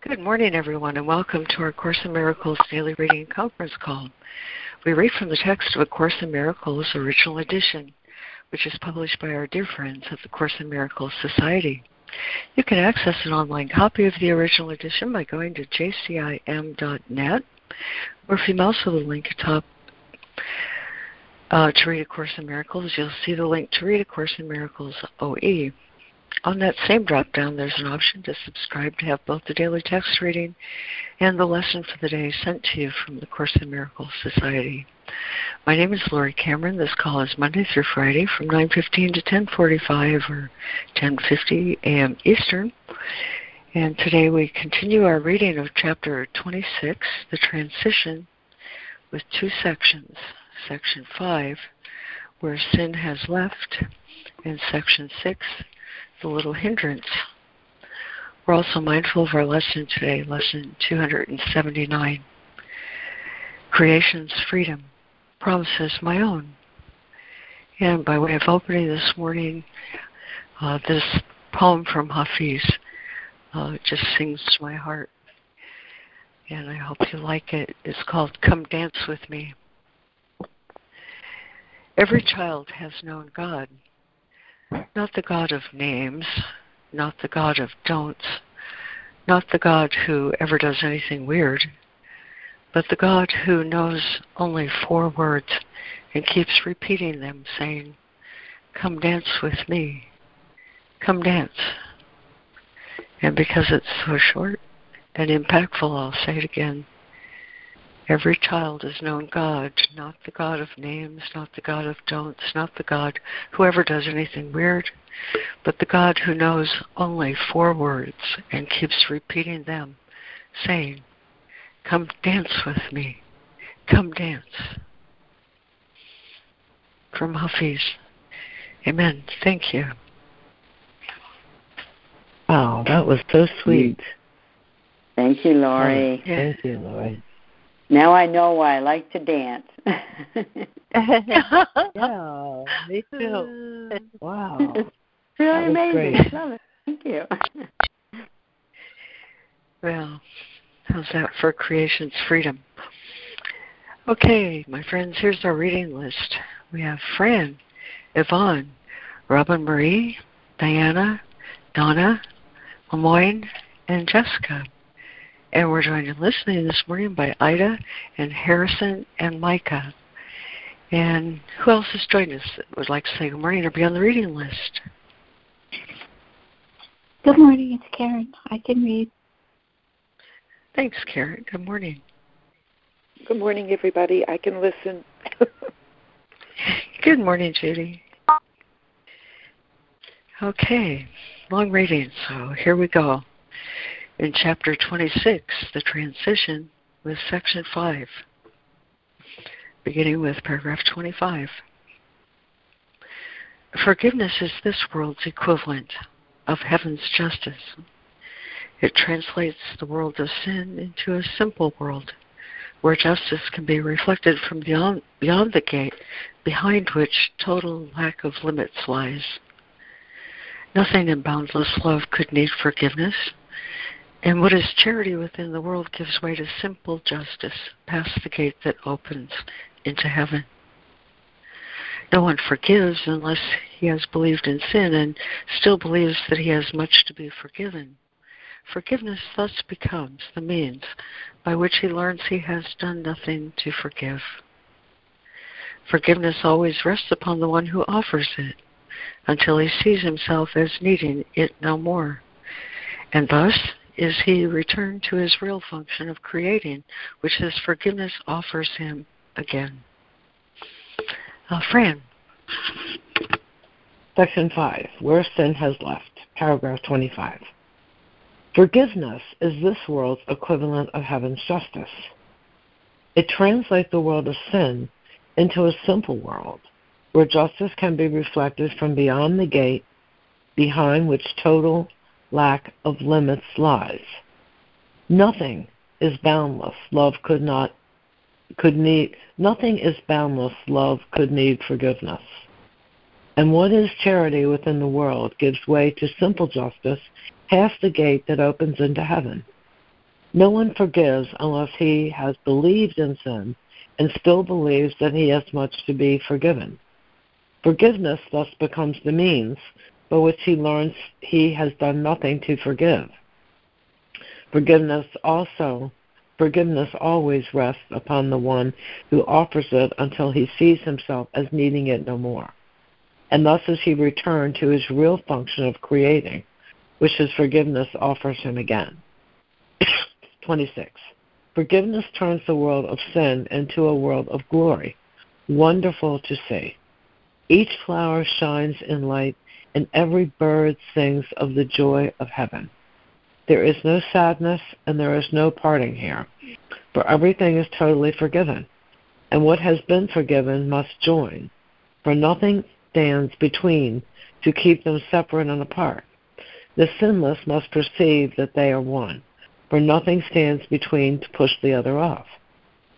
Good morning, everyone, and welcome to our Course in Miracles Daily Reading Conference Call. We read from the text of A Course in Miracles Original Edition, which is published by our dear friends at the Course in Miracles Society. You can access an online copy of the original edition by going to jcim.net, or if you mouse over the link atop uh, to read A Course in Miracles, you'll see the link to read A Course in Miracles OE. On that same drop down, there's an option to subscribe to have both the daily text reading and the lesson for the day sent to you from the Course in Miracles Society. My name is Laurie Cameron. This call is Monday through Friday from 9:15 to 10:45 or 10:50 a.m. Eastern. And today we continue our reading of chapter 26, the transition, with two sections. Section 5, where sin has left, and section 6, the little hindrance. We're also mindful of our lesson today, lesson 279. Creation's freedom, promises my own. And by way of opening this morning, uh, this poem from Hafiz uh, just sings to my heart. And I hope you like it. It's called Come Dance With Me. Every child has known God not the God of names, not the God of don'ts, not the God who ever does anything weird, but the God who knows only four words and keeps repeating them, saying, Come dance with me. Come dance. And because it's so short and impactful, I'll say it again. Every child has known God, not the God of names, not the God of don'ts, not the God who ever does anything weird, but the God who knows only four words and keeps repeating them, saying, Come dance with me. Come dance. From Hafiz. Amen. Thank you. Wow, that was so sweet. Thank you, Laurie. Oh, thank you, Laurie. Now I know why I like to dance. yeah, me too. Wow. really amazing. Great. Love it. Thank you. Well, how's that for creation's freedom? Okay, my friends, here's our reading list. We have Fran, Yvonne, Robin Marie, Diana, Donna, Lemoyne, and Jessica. And we're joined in listening this morning by Ida and Harrison and Micah. And who else has joined us that would like to say good morning or be on the reading list? Good morning, it's Karen. I can read. Thanks, Karen. Good morning. Good morning, everybody. I can listen. Good morning, Judy. Okay, long reading, so here we go in chapter 26, the transition, with section 5, beginning with paragraph 25. Forgiveness is this world's equivalent of heaven's justice. It translates the world of sin into a simple world where justice can be reflected from beyond, beyond the gate behind which total lack of limits lies. Nothing in boundless love could need forgiveness and what is charity within the world gives way to simple justice past the gate that opens into heaven. No one forgives unless he has believed in sin and still believes that he has much to be forgiven. Forgiveness thus becomes the means by which he learns he has done nothing to forgive. Forgiveness always rests upon the one who offers it until he sees himself as needing it no more. And thus, is he returned to his real function of creating, which his forgiveness offers him again. Uh, Fran. Section 5, Where Sin Has Left, paragraph 25. Forgiveness is this world's equivalent of heaven's justice. It translates the world of sin into a simple world where justice can be reflected from beyond the gate behind which total lack of limits lies. Nothing is boundless. Love could not could need nothing is boundless. Love could need forgiveness. And what is charity within the world gives way to simple justice past the gate that opens into heaven. No one forgives unless he has believed in sin and still believes that he has much to be forgiven. Forgiveness thus becomes the means by which he learns he has done nothing to forgive. Forgiveness also forgiveness always rests upon the one who offers it until he sees himself as needing it no more. And thus is he returned to his real function of creating, which his forgiveness offers him again. 26. Forgiveness turns the world of sin into a world of glory. Wonderful to see. Each flower shines in light, and every bird sings of the joy of heaven. There is no sadness, and there is no parting here, for everything is totally forgiven. And what has been forgiven must join, for nothing stands between to keep them separate and apart. The sinless must perceive that they are one, for nothing stands between to push the other off.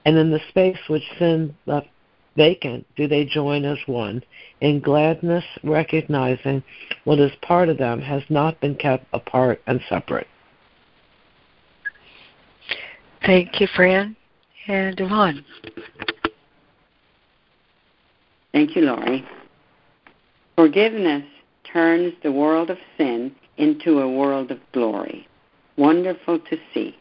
And in the space which sin left vacant do they join as one, in gladness recognizing what is part of them has not been kept apart and separate. Thank you, Fran. And Yvonne. Thank you, Laurie. Forgiveness turns the world of sin into a world of glory. Wonderful to see.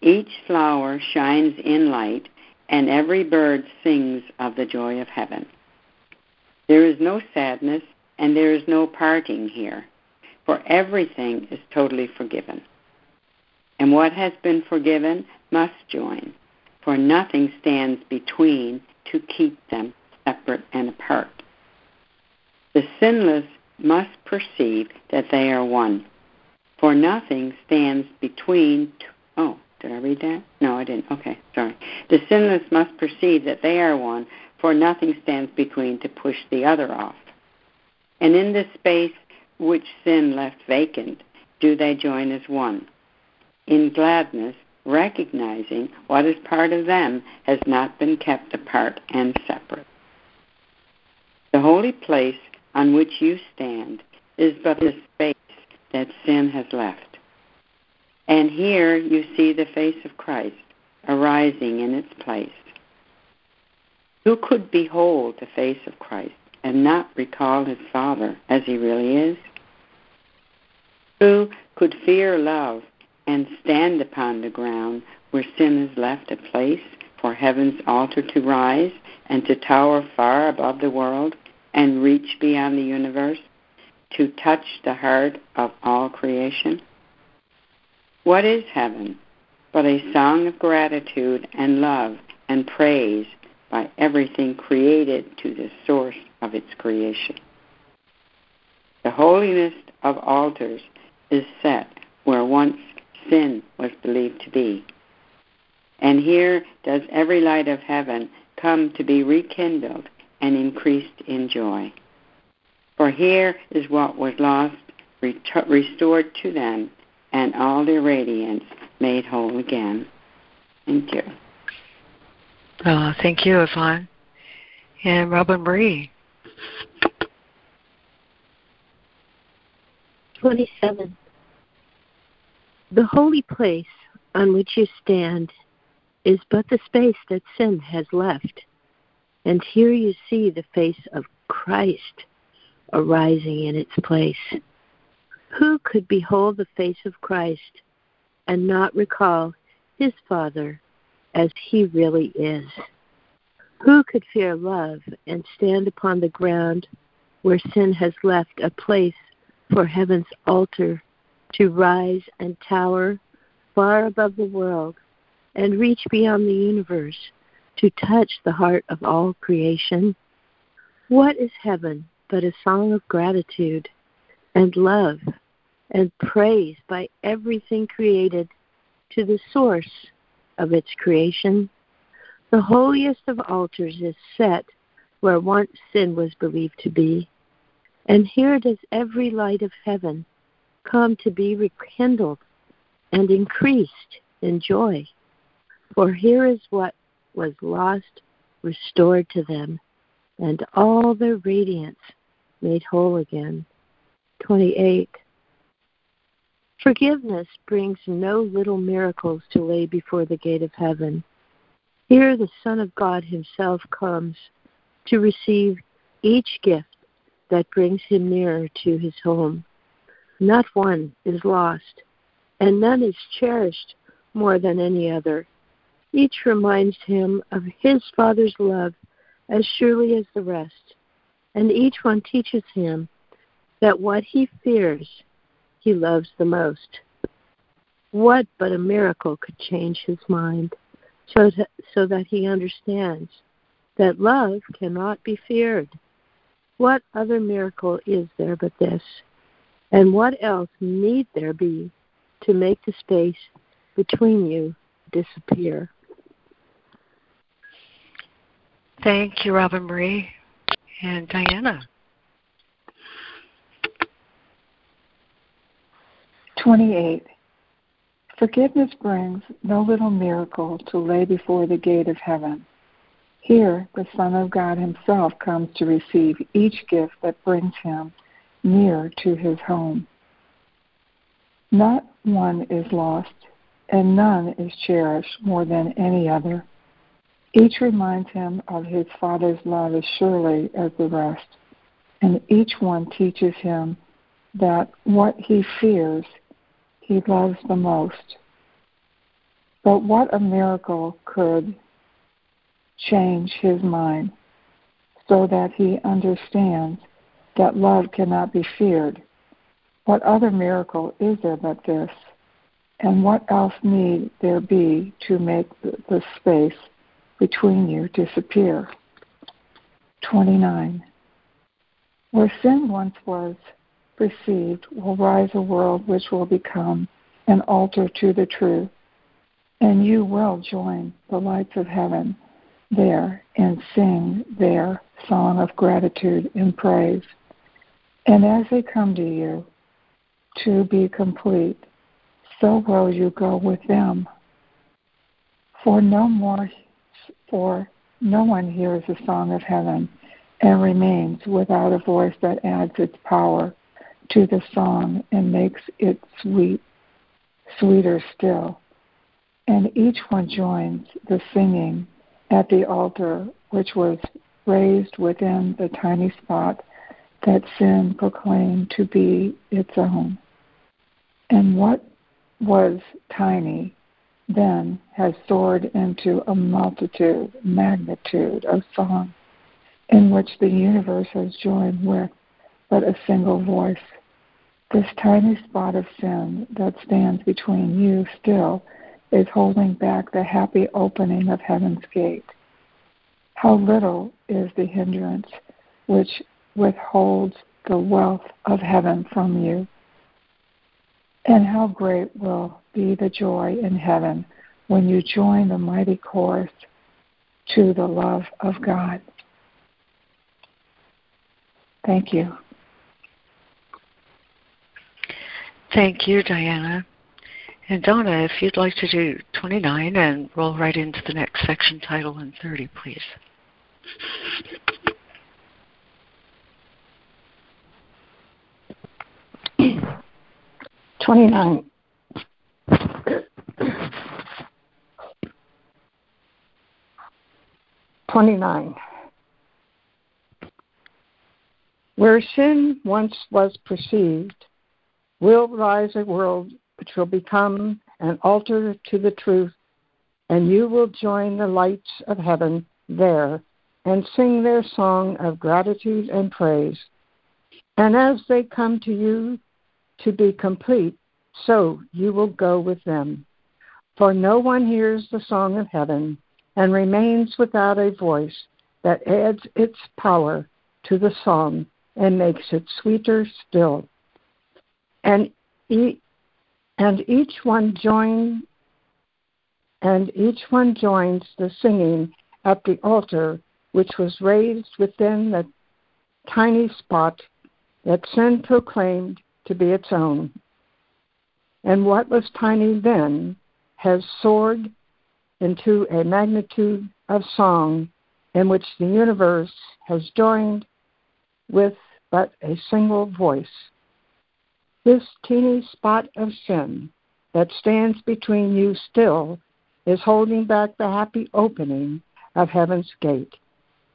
Each flower shines in light, and every bird sings of the joy of heaven. There is no sadness, and there is no parting here, for everything is totally forgiven. And what has been forgiven must join, for nothing stands between to keep them separate and apart. The sinless must perceive that they are one, for nothing stands between. oh, did I read that? No, I didn't. Okay, sorry. The sinless must perceive that they are one, for nothing stands between to push the other off. And in this space which sin left vacant, do they join as one in gladness, recognizing what is part of them has not been kept apart and separate. The holy place on which you stand is but the space that sin has left. And here you see the face of Christ arising in its place. Who could behold the face of Christ and not recall his Father as he really is? Who could fear love and stand upon the ground where sin has left a place for heaven's altar to rise and to tower far above the world and reach beyond the universe to touch the heart of all creation? What is heaven but a song of gratitude and love and praise by everything created to the source of its creation? The holiness of altars is set where once sin was believed to be. And here does every light of heaven come to be rekindled and increased in joy. For here is what was lost restored to them, and all their radiance made whole again. Thank you. Uh, thank you, Yvonne. And Robin Marie. 27. The holy place on which you stand is but the space that sin has left. And here you see the face of Christ arising in its place. Who could behold the face of Christ and not recall his Father as he really is? Who could fear love and stand upon the ground where sin has left a place for heaven's altar to rise and tower far above the world and reach beyond the universe to touch the heart of all creation? What is heaven but a song of gratitude and love and praise by everything created to the source of its creation? The holiest of altars is set where once sin was believed to be, and here does every light of heaven come to be rekindled and increased in joy. For here is what was lost restored to them, and all their radiance made whole again. 28. Forgiveness brings no little miracles to lay before the gate of heaven. Here the Son of God Himself comes to receive each gift that brings Him nearer to His home. Not one is lost, and none is cherished more than any other. Each reminds Him of His Father's love as surely as the rest, and each one teaches Him that what He fears he loves the most. What but a miracle could change his mind so that, so that he understands that love cannot be feared? What other miracle is there but this? And what else need there be to make the space between you disappear? Thank you, Robin Marie and Diana. 28. Forgiveness brings no little miracle to lay before the gate of heaven. Here, the Son of God Himself comes to receive each gift that brings Him near to His home. Not one is lost, and none is cherished more than any other. Each reminds Him of His Father's love as surely as the rest, and each one teaches Him that what He fears he loves the most. But what a miracle could change his mind so that he understands that love cannot be feared. What other miracle is there but this? And what else need there be to make the space between you disappear? 29. Where sin once was, received will rise a world which will become an altar to the truth. And you will join the lights of heaven there and sing their song of gratitude and praise. And as they come to you to be complete, so will you go with them. For no more for no one hears the song of heaven and remains without a voice that adds its power to the song and makes it sweet, sweeter still. And each one joins the singing at the altar, which was raised within the tiny spot that sin proclaimed to be its own. And what was tiny then has soared into a multitude, magnitude of song in which the universe has joined with but a single voice. This tiny spot of sin that stands between you still is holding back the happy opening of heaven's gate. How little is the hindrance which withholds the wealth of heaven from you. And how great will be the joy in heaven when you join the mighty chorus to the love of God. Thank you. Thank you, Diana. And Donna, if you'd like to do 29 and roll right into the next section, title and 30, please. Twenty-nine. Twenty-nine. Where sin once was perceived, will rise a world which will become an altar to the truth, and you will join the lights of heaven there and sing their song of gratitude and praise. And as they come to you to be complete, so you will go with them. For no one hears the song of heaven and remains without a voice that adds its power to the song and makes it sweeter still and e- and each one join and each one joins the singing at the altar which was raised within the tiny spot that sin proclaimed to be its own. And what was tiny then has soared into a magnitude of song in which the universe has joined with but a single voice This teeny spot of sin that stands between you still is holding back the happy opening of heaven's gate.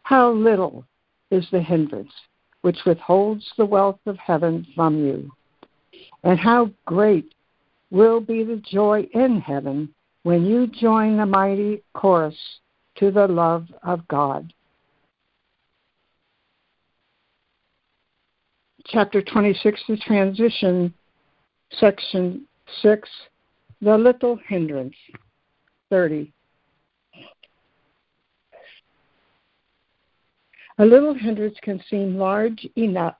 How little is the hindrance which withholds the wealth of heaven from you, and how great will be the joy in heaven when you join the mighty chorus to the love of God. Chapter 26, the transition, section 6, the little hindrance. 30. A little hindrance can seem large enough.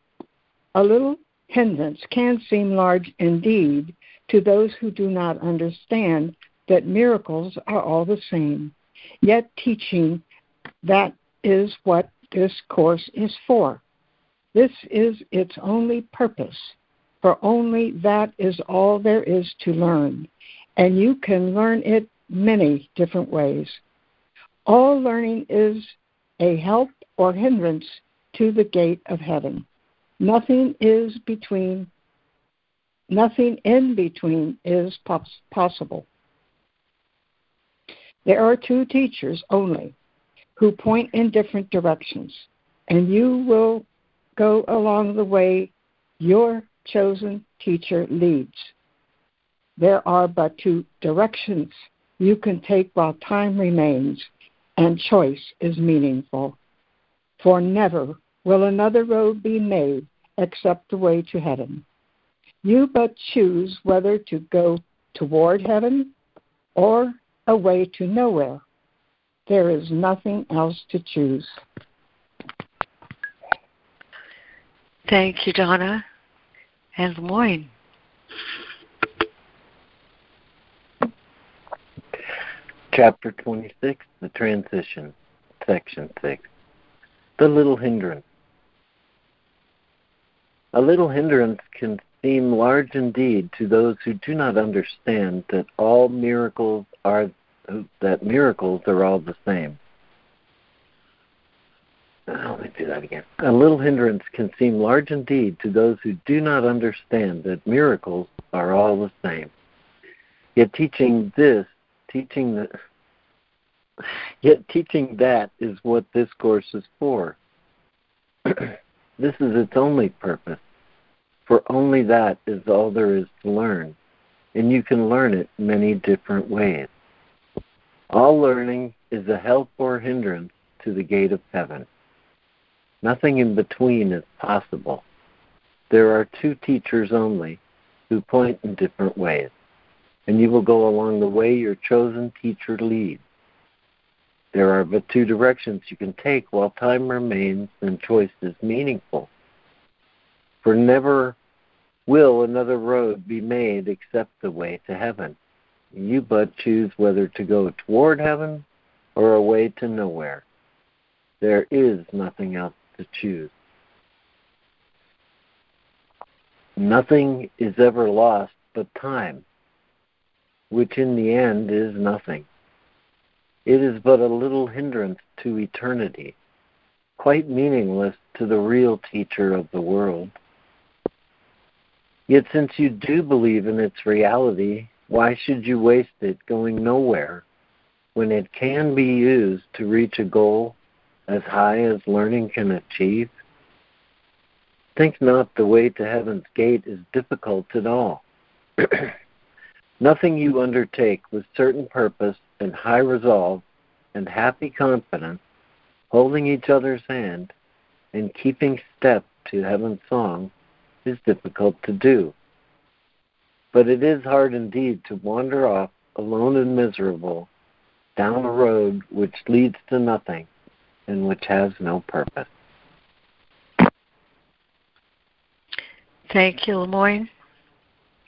A little hindrance can seem large indeed to those who do not understand that miracles are all the same. Yet teaching that is what this course is for. This is its only purpose, for only that is all there is to learn, and you can learn it many different ways. All learning is a help or hindrance to the gate of heaven. Nothing is between nothing in between is possible. There are two teachers only who point in different directions, and you will go along the way your chosen teacher leads. There are but two directions you can take while time remains and choice is meaningful. For never will another road be made except the way to heaven. You but choose whether to go toward heaven or away to nowhere. There is nothing else to choose. Thank you, Donna and Lemoyne. Chapter 26, The Transition, Section 6. The Little Hindrance. A little hindrance can seem large indeed to those who do not understand that all miracles are that miracles are all the same. Uh, let me do that again. A little hindrance can seem large indeed to those who do not understand that miracles are all the same. Yet teaching this teaching that yet teaching that is what this course is for. this is its only purpose, for only that is all there is to learn, and you can learn it many different ways. All learning is a help or hindrance to the gate of heaven. Nothing in between is possible. There are two teachers only who point in different ways and you will go along the way your chosen teacher leads. There are but two directions you can take while time remains and choice is meaningful. For never will another road be made except the way to heaven. You but choose whether to go toward heaven or away to nowhere. There is nothing else to choose. Nothing is ever lost but time which in the end is nothing. It is but a little hindrance to eternity, quite meaningless to the real teacher of the world. Yet since you do believe in its reality, why should you waste it going nowhere when it can be used to reach a goal as high as learning can achieve? Think not the way to heaven's gate is difficult at all. Nothing you undertake with certain purpose and high resolve and happy confidence, holding each other's hand and keeping step to heaven's song, is difficult to do. But it is hard indeed to wander off alone and miserable down a road which leads to nothing and which has no purpose. Thank you, Lemoyne.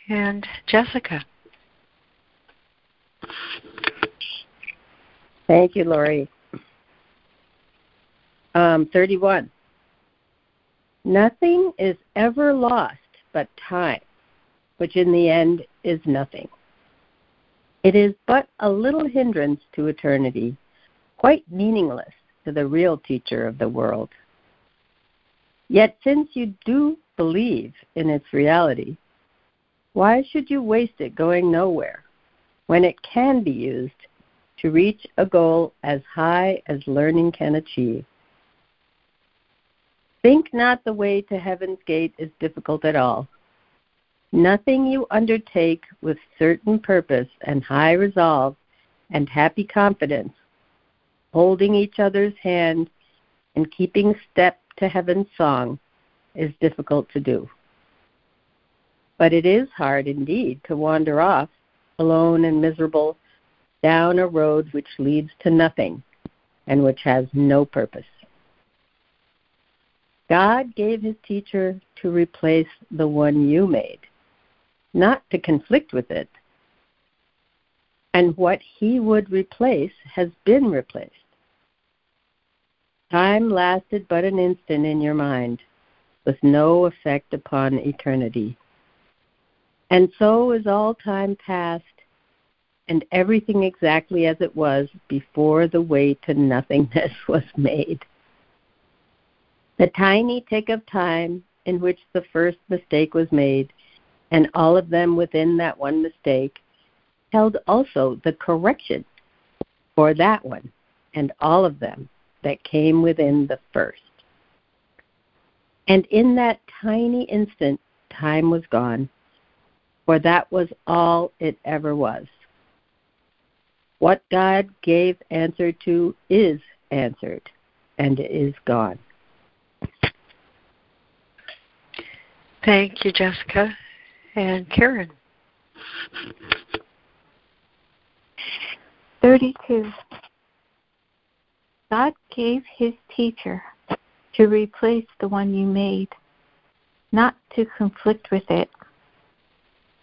And Jessica. Thank you, Laurie. Um, 31. Nothing is ever lost but time, which in the end is nothing. It is but a little hindrance to eternity, quite meaningless to the real teacher of the world. Yet since you do believe in its reality, Why should you waste it going nowhere when it can be used to reach a goal as high as learning can achieve? Think not the way to heaven's gate is difficult at all. Nothing you undertake with certain purpose and high resolve and happy confidence, holding each other's hand and keeping step to heaven's song, is difficult to do. But it is hard indeed to wander off, alone and miserable, down a road which leads to nothing and which has no purpose. God gave his teacher to replace the one you made, not to conflict with it. And what he would replace has been replaced. Time lasted but an instant in your mind, with no effect upon eternity. And so is all time past, and everything exactly as it was before the way to nothingness was made. The tiny tick of time in which the first mistake was made, and all of them within that one mistake, held also the correction for that one, and all of them that came within the first. And in that tiny instant, time was gone, for that was all it ever was. What God gave answer to is answered, and is gone. Thank you, Jessica. And Karen. 32. God gave his teacher to replace the one you made, not to conflict with it.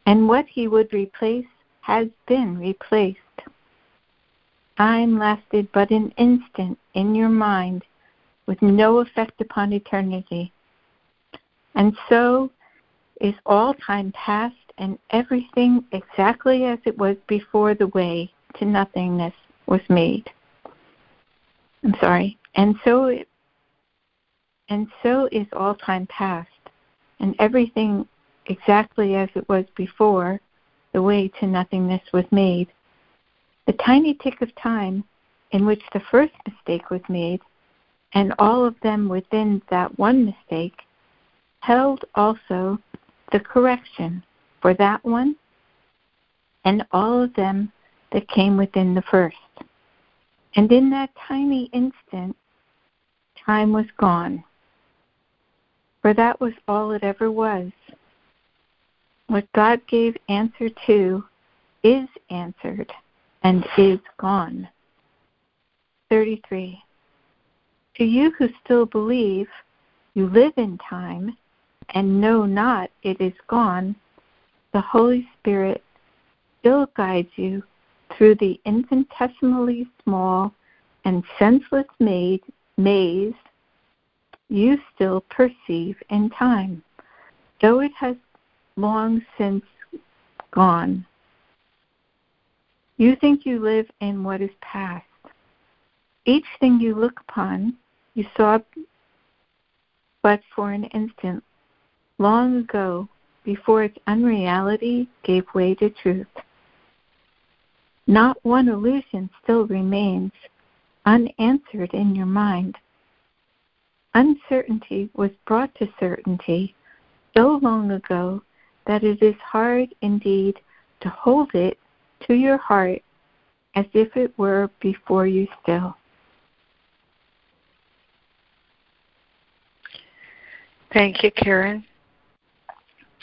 And what he would replace has been replaced. Time lasted but an instant in your mind with no effect upon eternity. And so is all time past and everything exactly as it was before the way to nothingness was made. I'm sorry. And so it, and so is all time past and everything exactly as it was before the way to nothingness was made. The tiny tick of time in which the first mistake was made, and all of them within that one mistake, held also the correction for that one and all of them that came within the first. And in that tiny instant, time was gone. For that was all it ever was. What God gave answer to is answered and is gone. 33. To you who still believe, you live in time and know not it is gone, the Holy Spirit still guides you through the infinitesimally small and senseless maze, maze you still perceive in time, though it has long since gone. You think you live in what is past. Each thing you look upon, you saw but for an instant long ago before its unreality gave way to truth. Not one illusion still remains unanswered in your mind. Uncertainty was brought to certainty so long ago that it is hard indeed to hold it to your heart as if it were before you still. Thank you, Karen.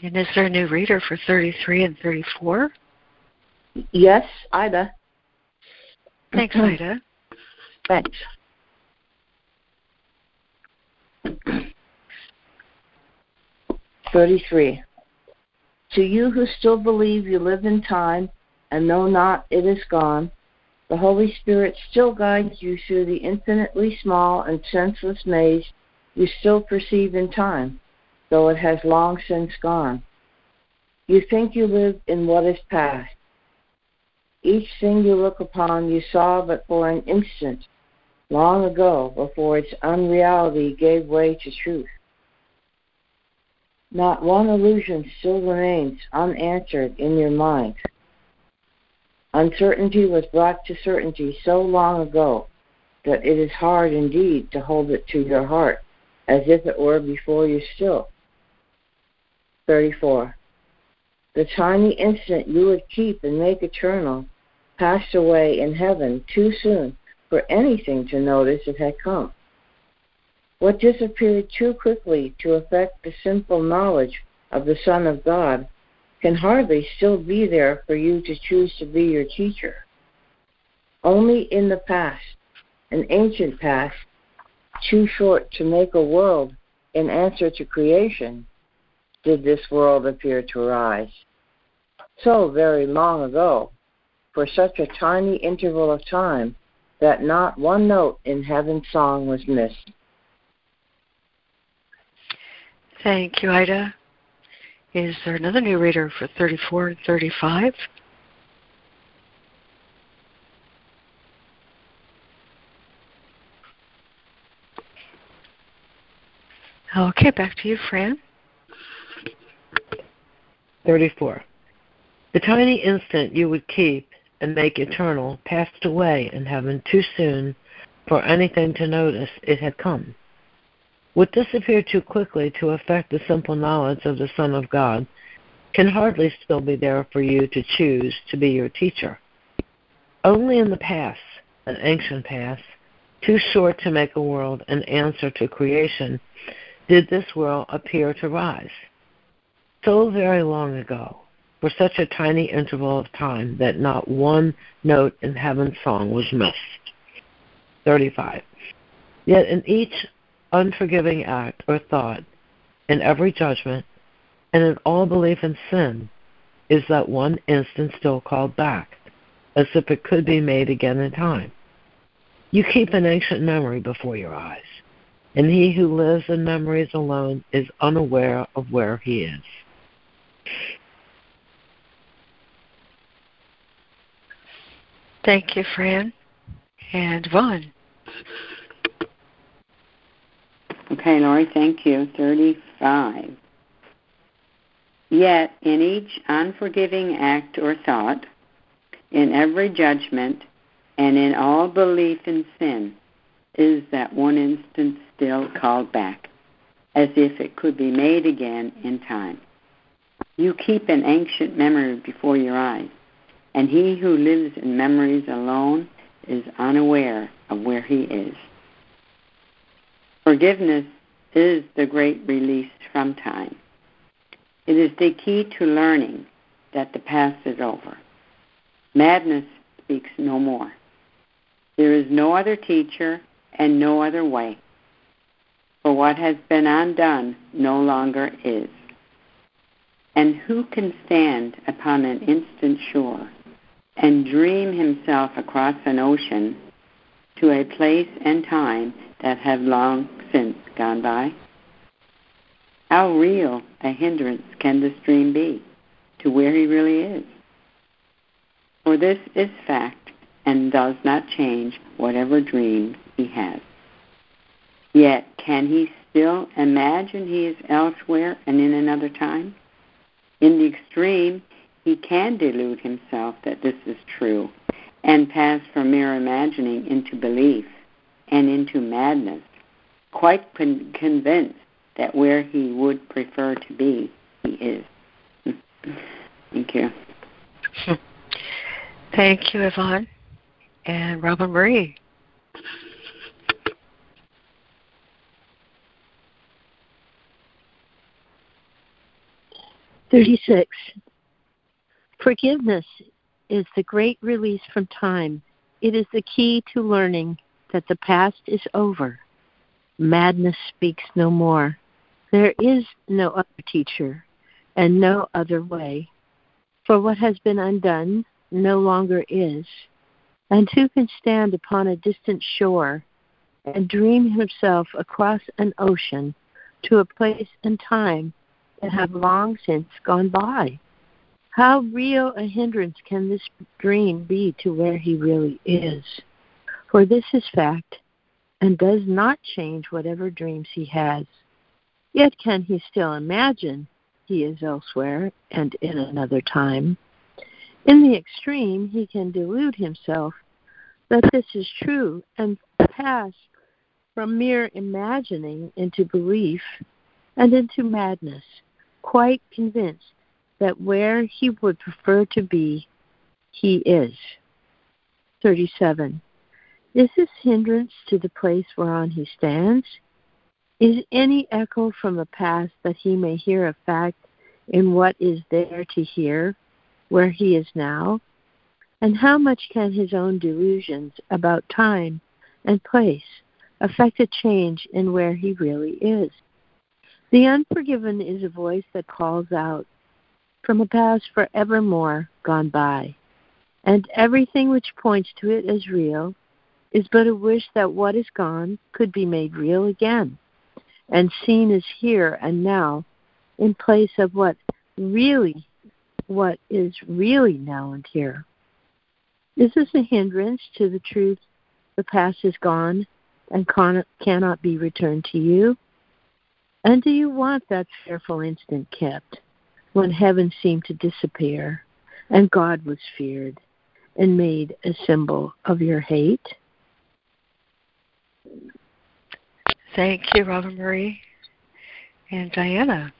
And is there a new reader for 33 and 34? Yes, Ida. Thanks, Ida. Thanks. Thirty-three. To you who still believe you live in time and know not it is gone, the Holy Spirit still guides you through the infinitely small and senseless maze you still perceive in time though it has long since gone. You think you live in what is past. Each thing you look upon you saw but for an instant, long ago, before its unreality gave way to truth. not one illusion still remains unanswered in your mind. Uncertainty was brought to certainty so long ago that it is hard indeed to hold it to your heart as if it were before you still. 34. The tiny instant you would keep and make eternal passed away in heaven too soon for anything to notice it had come. What disappeared too quickly to affect the simple knowledge of the Son of God can hardly still be there for you to choose to be your teacher. Only in the past, an ancient past, too short to make a world in answer to creation, did this world appear to arise. So very long ago, for such a tiny interval of time, that not one note in heaven's song was missed. Thank you, Ida. Is there another new reader for 34 and 35? Okay, back to you, Fran. 34. The tiny instant you would keep and make eternal passed away in heaven too soon for anything to notice it had come. What disappeared too quickly to affect the simple knowledge of the Son of God can hardly still be there for you to choose to be your teacher. Only in the past, an ancient past, too short to make a world an answer to creation, did this world appear to rise. So very long ago, for such a tiny interval of time that not one note in heaven's song was missed. 35. Yet in each unforgiving act or thought, in every judgment, and in all belief in sin, is that one instant still called back, as if it could be made again in time. You keep an ancient memory before your eyes, and he who lives in memories alone is unaware of where he is. Thank you, Fran. And Yvonne. Okay, Laurie, thank you. 35. Yet in each unforgiving act or thought, in every judgment, and in all belief in sin, is that one instant still called back, as if it could be made again in time. You keep an ancient memory before your eyes, and he who lives in memories alone is unaware of where he is. Forgiveness is the great release from time. It is the key to learning that the past is over. Madness speaks no more. There is no other teacher and no other way. For what has been undone no longer is. And who can stand upon an instant shore and dream himself across an ocean to a place and time that have long since gone by? How real a hindrance can this dream be to where he really is? For this is fact and does not change whatever dream he has. Yet, can he still imagine he is elsewhere and in another time? In the extreme, he can delude himself that this is true and pass from mere imagining into belief and into madness, quite con- convinced that where he would prefer to be, he is. Thank you. Thank you, Yvonne. And Robin Marie. Thirty-six. Forgiveness is the great release from time. It is the key to learning that the past is over. Madness speaks no more. There is no other teacher and no other way. For what has been undone no longer is. And who can stand upon a distant shore and dream himself across an ocean to a place and time that have long since gone by? How real a hindrance can this dream be to where he really is? For this is fact, and does not change whatever dreams he has. Yet can he still imagine he is elsewhere and in another time? In the extreme, he can delude himself that this is true and pass from mere imagining into belief and into madness, quite convinced that where he would prefer to be, he is. 37. Is this hindrance to the place whereon he stands? Is any echo from the past that he may hear a fact in what is there to hear, where he is now? And how much can his own delusions about time and place affect a change in where he really is? The unforgiven is a voice that calls out from a past forevermore gone by, and everything which points to it as real is but a wish that what is gone could be made real again and seen as here and now in place of what really what is really now and here. Is this a hindrance to the truth the past is gone and cannot be returned to you? And do you want that fearful instant kept when heaven seemed to disappear and God was feared and made a symbol of your hate? Thank you, Robin Marie. And Diana.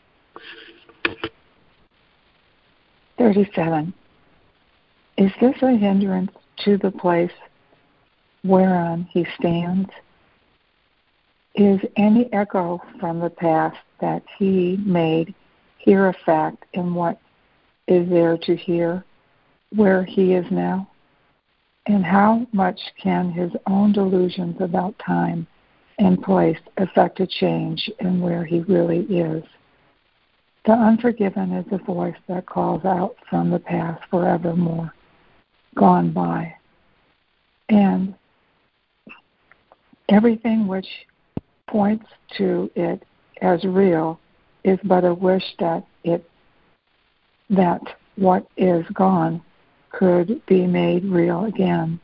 37. Is this a hindrance to the place whereon he stands? Is any echo from the past that he made hear a fact and what is there to hear where he is now? And how much can his own delusions about time and place affect a change in where he really is? The unforgiven is a voice that calls out from the past forevermore, gone by. And everything which points to it as real is but a wish that it that what is gone could be made real again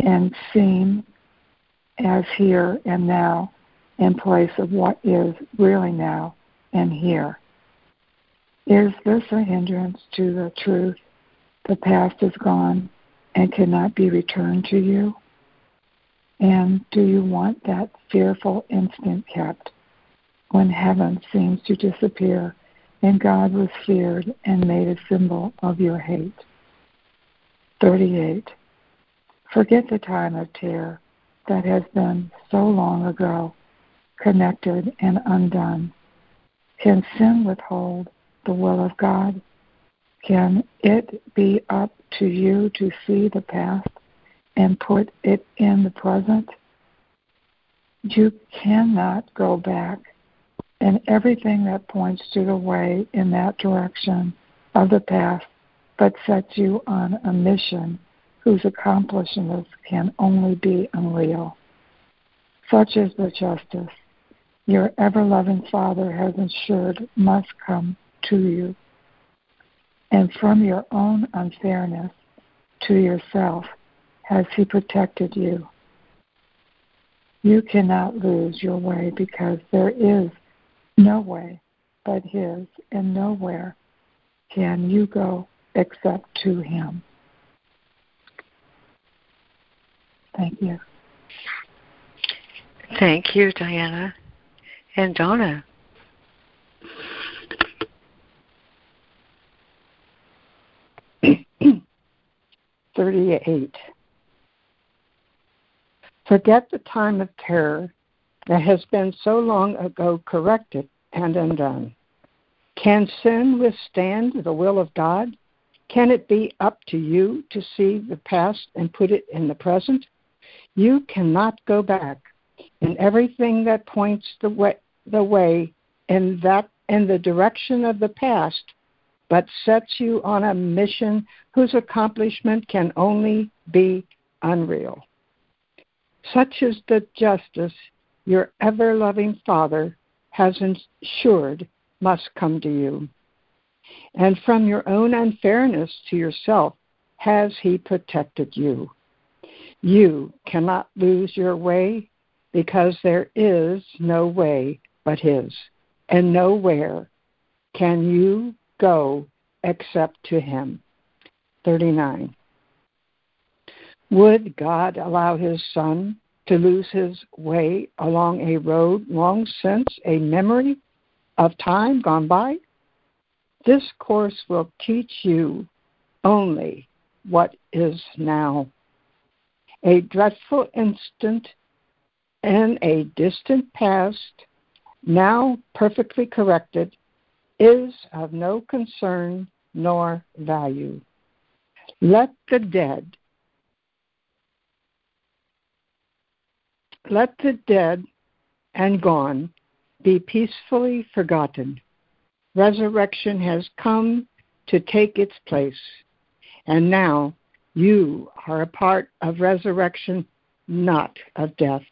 and seen as here and now in place of what is really now and here. Is this a hindrance to the truth? The past is gone and cannot be returned to you? And do you want that fearful instant kept when heaven seems to disappear and God was feared and made a symbol of your hate? 38. Forget the time of terror that has been so long ago, connected and undone. Can sin withhold the will of God? Can it be up to you to see the past and put it in the present? You cannot go back, and everything that points to the way in that direction of the path, but sets you on a mission whose accomplishments can only be unreal. Such is the justice your ever loving Father has ensured must come to you. And from your own unfairness to yourself has He protected you. You cannot lose your way because there is no way but His, and nowhere can you go except to Him. Thank you. Thank you, Diana. And Donna. 38. Forget the time of terror that has been so long ago corrected and undone. Can sin withstand the will of God? Can it be up to you to see the past and put it in the present? You cannot go back, and everything that points the way, the way in that in the direction of the past but sets you on a mission whose accomplishment can only be unreal. Such is the justice your ever loving Father has ensured must come to you. And from your own unfairness to yourself has He protected you. You cannot lose your way because there is no way but His, and nowhere can you go except to him. 39. Would God allow his son to lose his way along a road long since a memory of time gone by? This course will teach you only what is now. A dreadful instant in a distant past, now perfectly corrected, is of no concern nor value. Let the dead let the dead and gone be peacefully forgotten. Resurrection has come to take its place, and now you are a part of resurrection, not of death.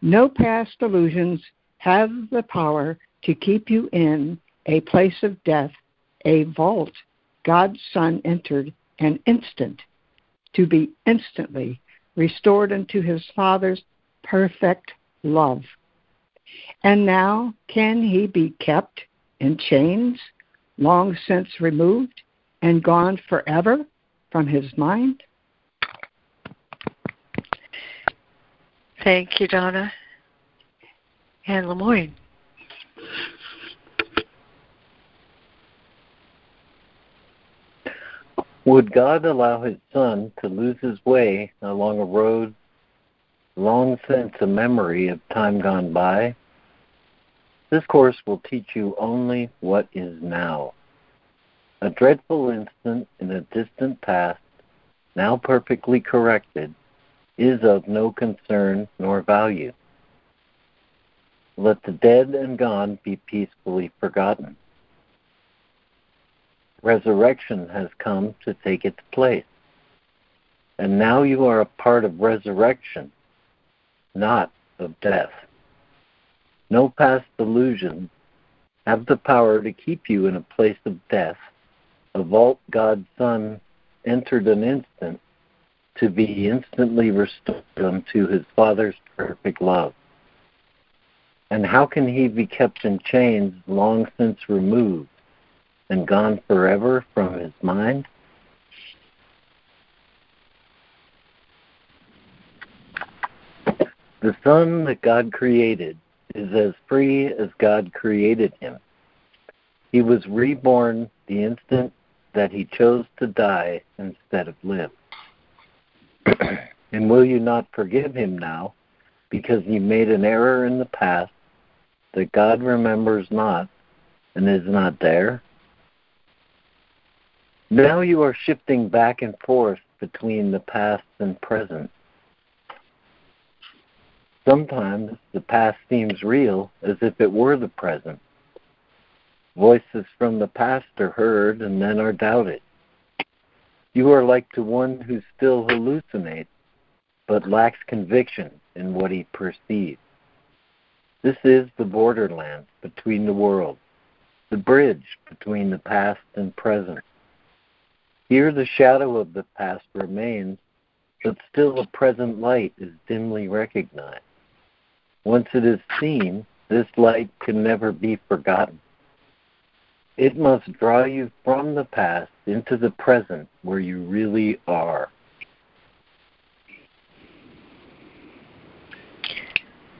No past illusions have the power to keep you in a place of death, a vault God's Son entered an instant to be instantly restored unto his Father's perfect love. And now can he be kept in chains long since removed and gone forever from his mind? Thank you, Donna. And Lemoyne. Would God allow his son to lose his way along a road long since a memory of time gone by? This course will teach you only what is now. A dreadful instant in a distant past, now perfectly corrected, is of no concern nor value. Let the dead and gone be peacefully forgotten resurrection has come to take its place. And now you are a part of resurrection, not of death. No past illusions have the power to keep you in a place of death. A vault God's Son entered an instant to be instantly restored unto his Father's perfect love. And how can he be kept in chains long since removed? and gone forever from his mind? The Son that God created is as free as God created him. He was reborn the instant that he chose to die instead of live. and will you not forgive him now because he made an error in the past that God remembers not and is not there? Now you are shifting back and forth between the past and present. Sometimes the past seems real as if it were the present. Voices from the past are heard and then are doubted. You are like to one who still hallucinates but lacks conviction in what he perceives. This is the borderland between the worlds, the bridge between the past and present. Here the shadow of the past remains, but still a present light is dimly recognized. Once it is seen, this light can never be forgotten. It must draw you from the past into the present where you really are.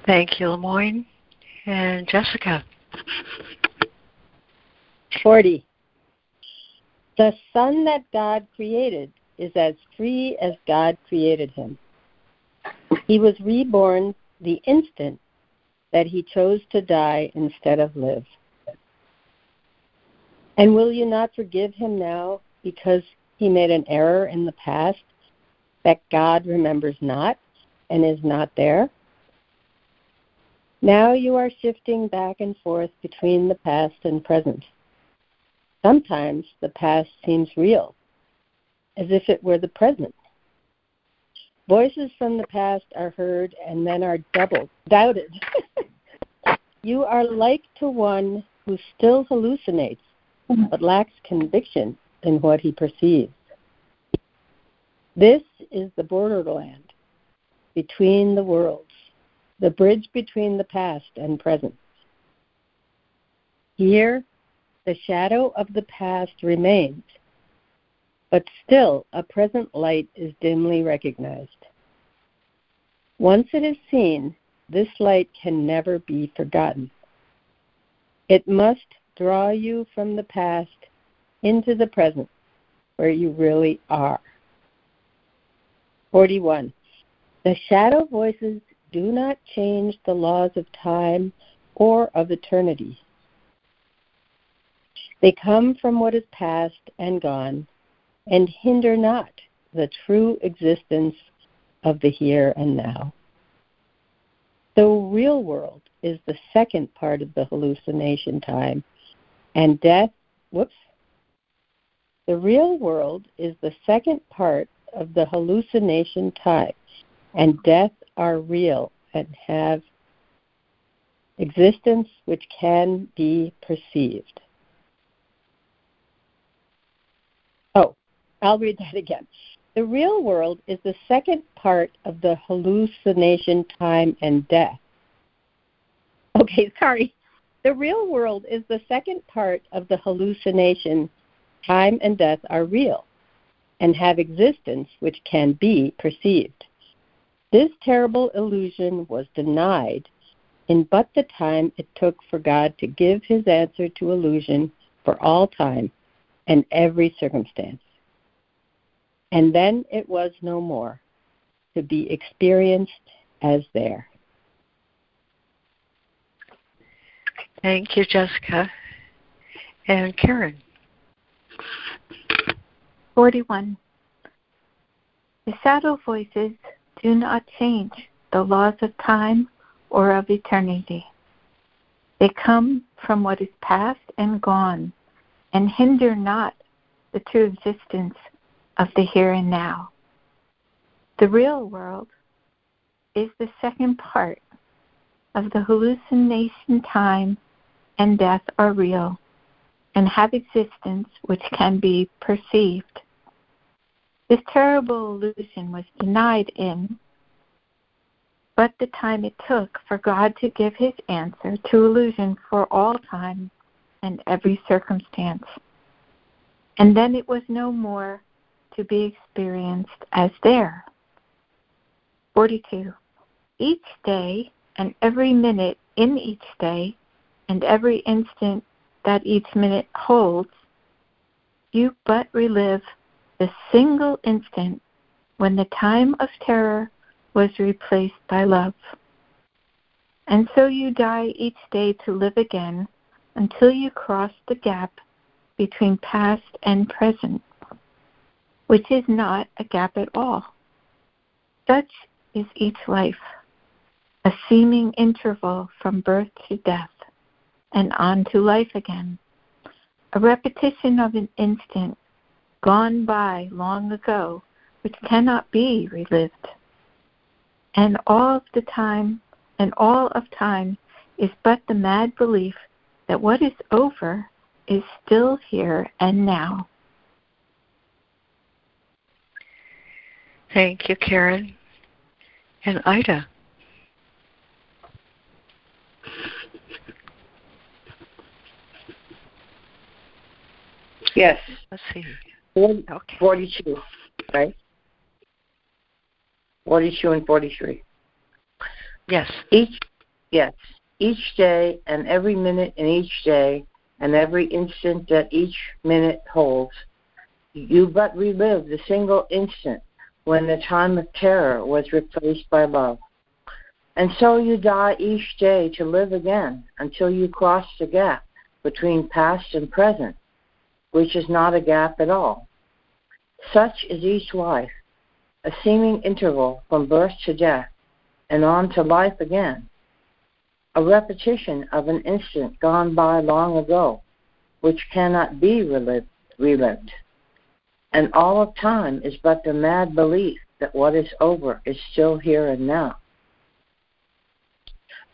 Thank you, Lemoyne. And Jessica. 40. The son that God created is as free as God created him. He was reborn the instant that he chose to die instead of live. And will you not forgive him now because he made an error in the past that God remembers not and is not there? Now you are shifting back and forth between the past and present. Sometimes the past seems real, as if it were the present. Voices from the past are heard and then are doubled, doubted. you are like to one who still hallucinates but lacks conviction in what he perceives. This is the borderland between the worlds, the bridge between the past and present. Here, the shadow of the past remains, but still a present light is dimly recognized. Once it is seen, this light can never be forgotten. It must draw you from the past into the present, where you really are. 41. The shadow voices do not change the laws of time or of eternity. They come from what is past and gone and hinder not the true existence of the here and now. The real world is the second part of the hallucination time, and death, whoops, the real world is the second part of the hallucination time, and death are real and have existence which can be perceived. Oh, I'll read that again. The real world is the second part of the hallucination time and death. Okay, sorry. The real world is the second part of the hallucination time and death are real and have existence which can be perceived. This terrible illusion was denied in but the time it took for God to give his answer to illusion for all time and every circumstance. And then it was no more to be experienced as there. Thank you, Jessica. And Karen. 41. The shadow voices do not change the laws of time or of eternity. They come from what is past and gone and hinder not the true existence of the here and now. The real world is the second part of the hallucination time and death are real and have existence which can be perceived. This terrible illusion was denied in but the time it took for God to give his answer to illusion for all time and every circumstance. And then it was no more to be experienced as there. 42. Each day and every minute in each day and every instant that each minute holds, you but relive the single instant when the time of terror was replaced by love. And so you die each day to live again until you cross the gap between past and present, which is not a gap at all. Such is each life, a seeming interval from birth to death and on to life again, a repetition of an instant gone by long ago, which cannot be relived. And all of the time, and all of time is but the mad belief that what is over is still here and now. Thank you, Karen. And Ida. Yes. Let's see. 40, Okay. 42, right? 42 and 43. Yes. Each, yes, each day and every minute in each day and every instant that each minute holds, you but relive the single instant when the time of terror was replaced by love. And so you die each day to live again until you cross the gap between past and present, which is not a gap at all. Such is each life, a seeming interval from birth to death and on to life again, a repetition of an instant gone by long ago, which cannot be relived. relived. And all of time is but the mad belief that what is over is still here and now.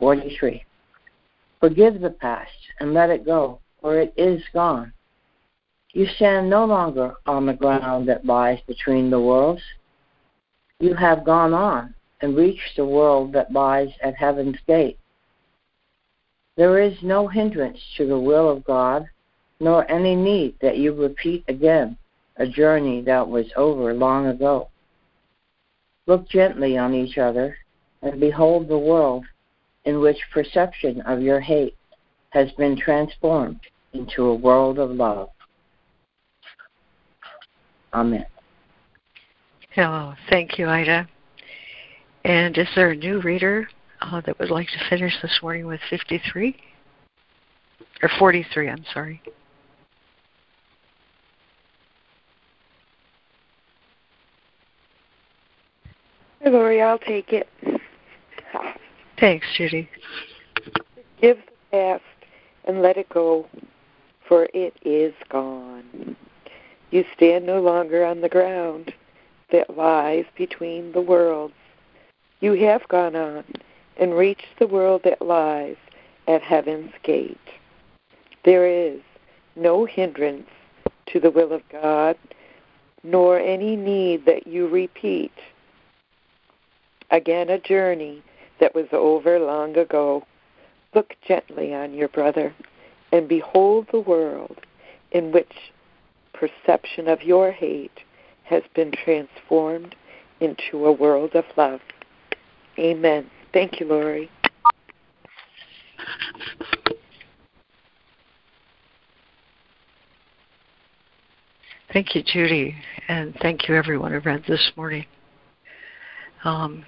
43. Forgive the past and let it go, for it is gone. You stand no longer on the ground that lies between the worlds. You have gone on and reached the world that lies at heaven's gate. There is no hindrance to the will of God, nor any need that you repeat again a journey that was over long ago. Look gently on each other and behold the world in which perception of your hate has been transformed into a world of love. Amen. Hello. thank you, Ida. And is there a new reader uh, that would like to finish this morning with 53? Or 43, I'm sorry. Hey, Laurie, I'll take it. Thanks, Judy. Give the past and let it go, for it is gone. You stand no longer on the ground that lies between the worlds. You have gone on and reached the world that lies at heaven's gate. There is no hindrance to the will of God, nor any need that you repeat. Again, a journey that was over long ago. Look gently on your brother and behold the world in which perception of your hate has been transformed into a world of love. Amen. Thank you, Laurie. Thank you, Judy, and thank you, everyone who read this morning. Um,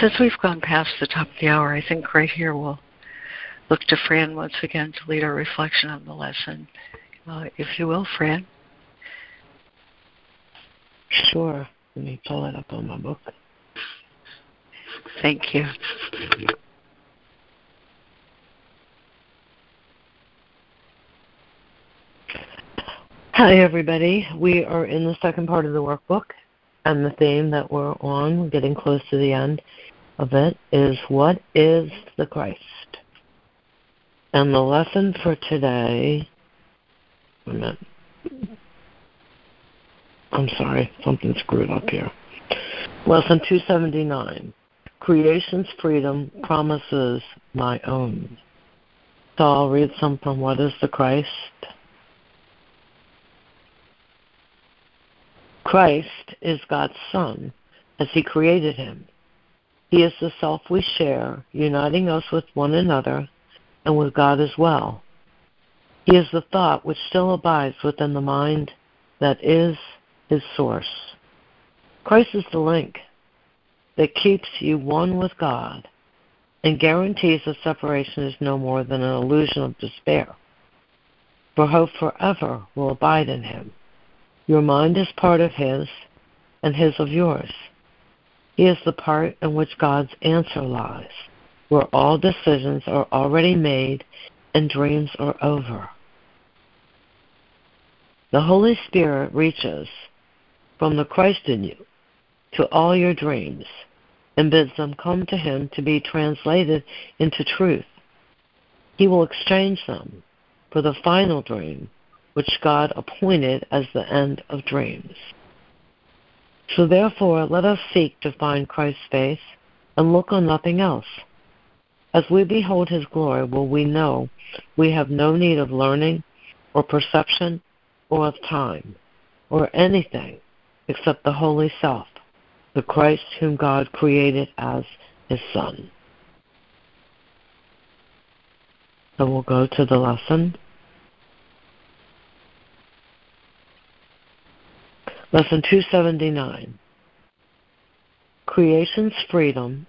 since we've gone past the top of the hour, I think right here we'll look to Fran once again to lead our reflection on the lesson. Uh, if you will, Fran. Sure. Let me pull it up on my book. Thank you. Hi, everybody. We are in the second part of the workbook, and the theme that we're on, we're getting close to the end of it, is What is the Christ? And the lesson for today. I'm sorry, something screwed up here. Lesson 279 Creation's Freedom Promises My Own. So I'll read some from What is the Christ? Christ is God's Son as He created Him. He is the self we share, uniting us with one another and with God as well. He is the thought which still abides within the mind that is His source. Christ is the link that keeps you one with God and guarantees that separation is no more than an illusion of despair. For hope forever will abide in Him. Your mind is part of His, and His of yours. He is the part in which God's answer lies, where all decisions are already made and dreams are over. The Holy Spirit reaches from the Christ in you to all your dreams and bids them come to Him to be translated into truth. He will exchange them for the final dream which God appointed as the end of dreams. So therefore, let us seek to find Christ's face and look on nothing else. As we behold his glory, will we know we have no need of learning or perception or of time or anything except the Holy Self, the Christ whom God created as his Son. So we'll go to the lesson. Lesson 279 Creation's freedom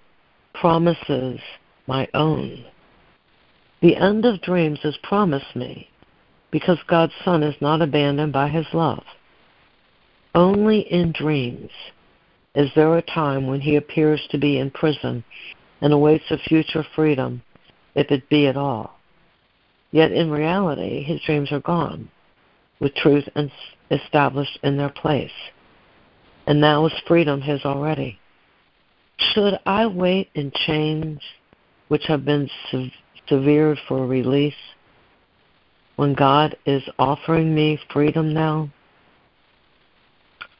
promises my own. The end of dreams is promised me because God's Son is not abandoned by his love. Only in dreams is there a time when he appears to be in prison and awaits a future freedom, if it be at all. Yet in reality, his dreams are gone, with truth established in their place. And now is freedom his already. Should I wait in chains which have been severed for release when God is offering me freedom now?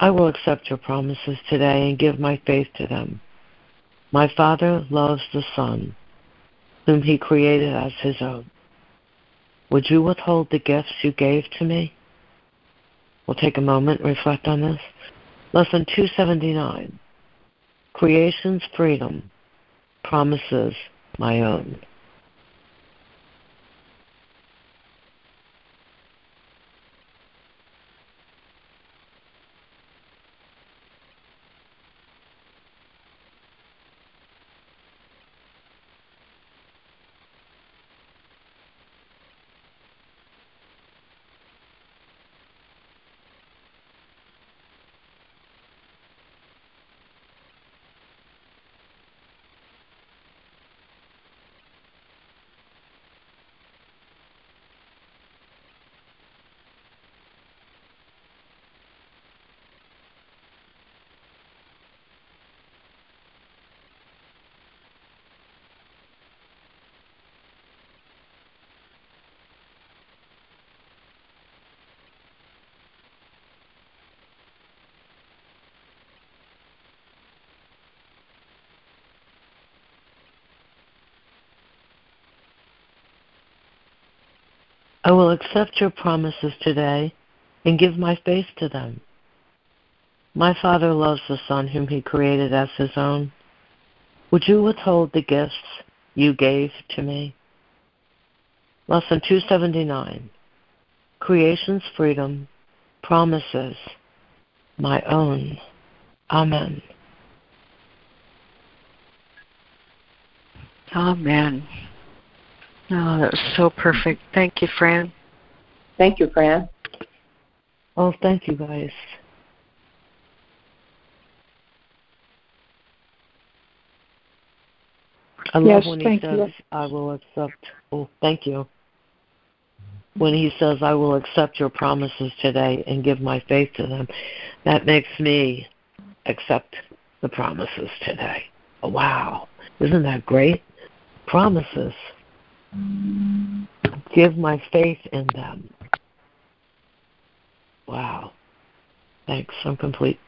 I will accept your promises today and give my faith to them. My Father loves the Son. whom he created as his own. Would you withhold the gifts you gave to me? We'll take a moment, and reflect on this. Lesson 279 Creation's Freedom Promises My Own. I will accept your promises today and give my faith to them. My Father loves the Son whom He created as His own. Would you withhold the gifts you gave to me? Lesson 279 Creation's Freedom Promises My Own. Amen. Amen. Oh, that was so perfect. Thank you, Fran. Thank you, Fran. Oh, thank you, guys. I love Yes, when he says, you. I will accept. Oh, thank you. When he says, I will accept your promises today and give my faith to them, that makes me accept the promises today. Oh, wow. Isn't that great? Promises. Give my faith in them. Wow. Thanks. I'm complete.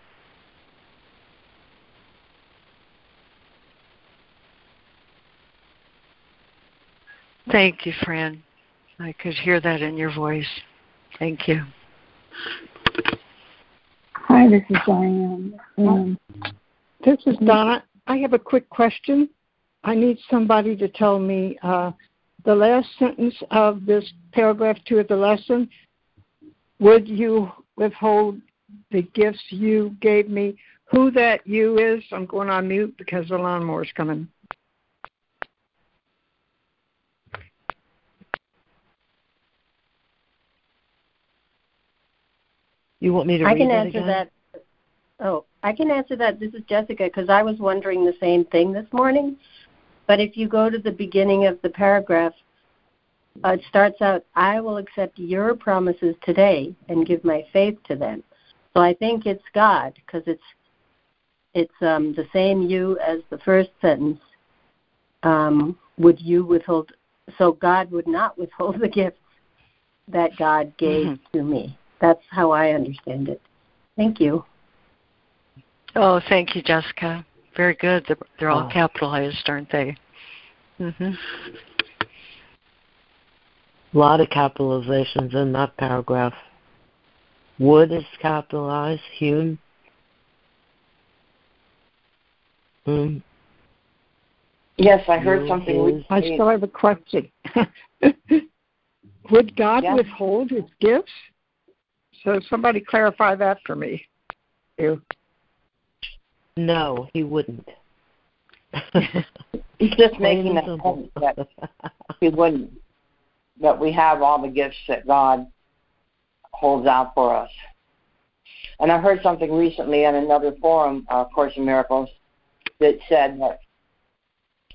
Thank you, Fran. I could hear that in your voice. Thank you. Hi, this is Diane. Um, This is Donna. I have a quick question. I need somebody to tell me uh, the last sentence of this paragraph two of the lesson. Would you withhold the gifts you gave me? Who that you is? I'm going on mute because the lawnmower's coming. You want me to read it? I can it answer again? that. Oh, I can answer that. This is Jessica because I was wondering the same thing this morning. But if you go to the beginning of the paragraph, uh, it starts out, I will accept your promises today and give my faith to them. So I think it's God because it's it's um, the same you as the first sentence. Um, would you withhold? So God would not withhold the gifts that God gave Mhm. to me. That's how I understand it. Thank you. Oh, thank you, Jessica. Very good. They're, they're all Oh. capitalized, aren't they? Mm-hmm. A lot of capitalizations in that paragraph. Wood is capitalized. Hume. Hmm. Yes, I heard You something. I still have a question. Would God Yeah. withhold his gifts? So somebody clarify that for me. You. No, he wouldn't. He's just making that point that he wouldn't. That we have all the gifts that God holds out for us. And I heard something recently on another forum, uh, Course in Miracles, that said that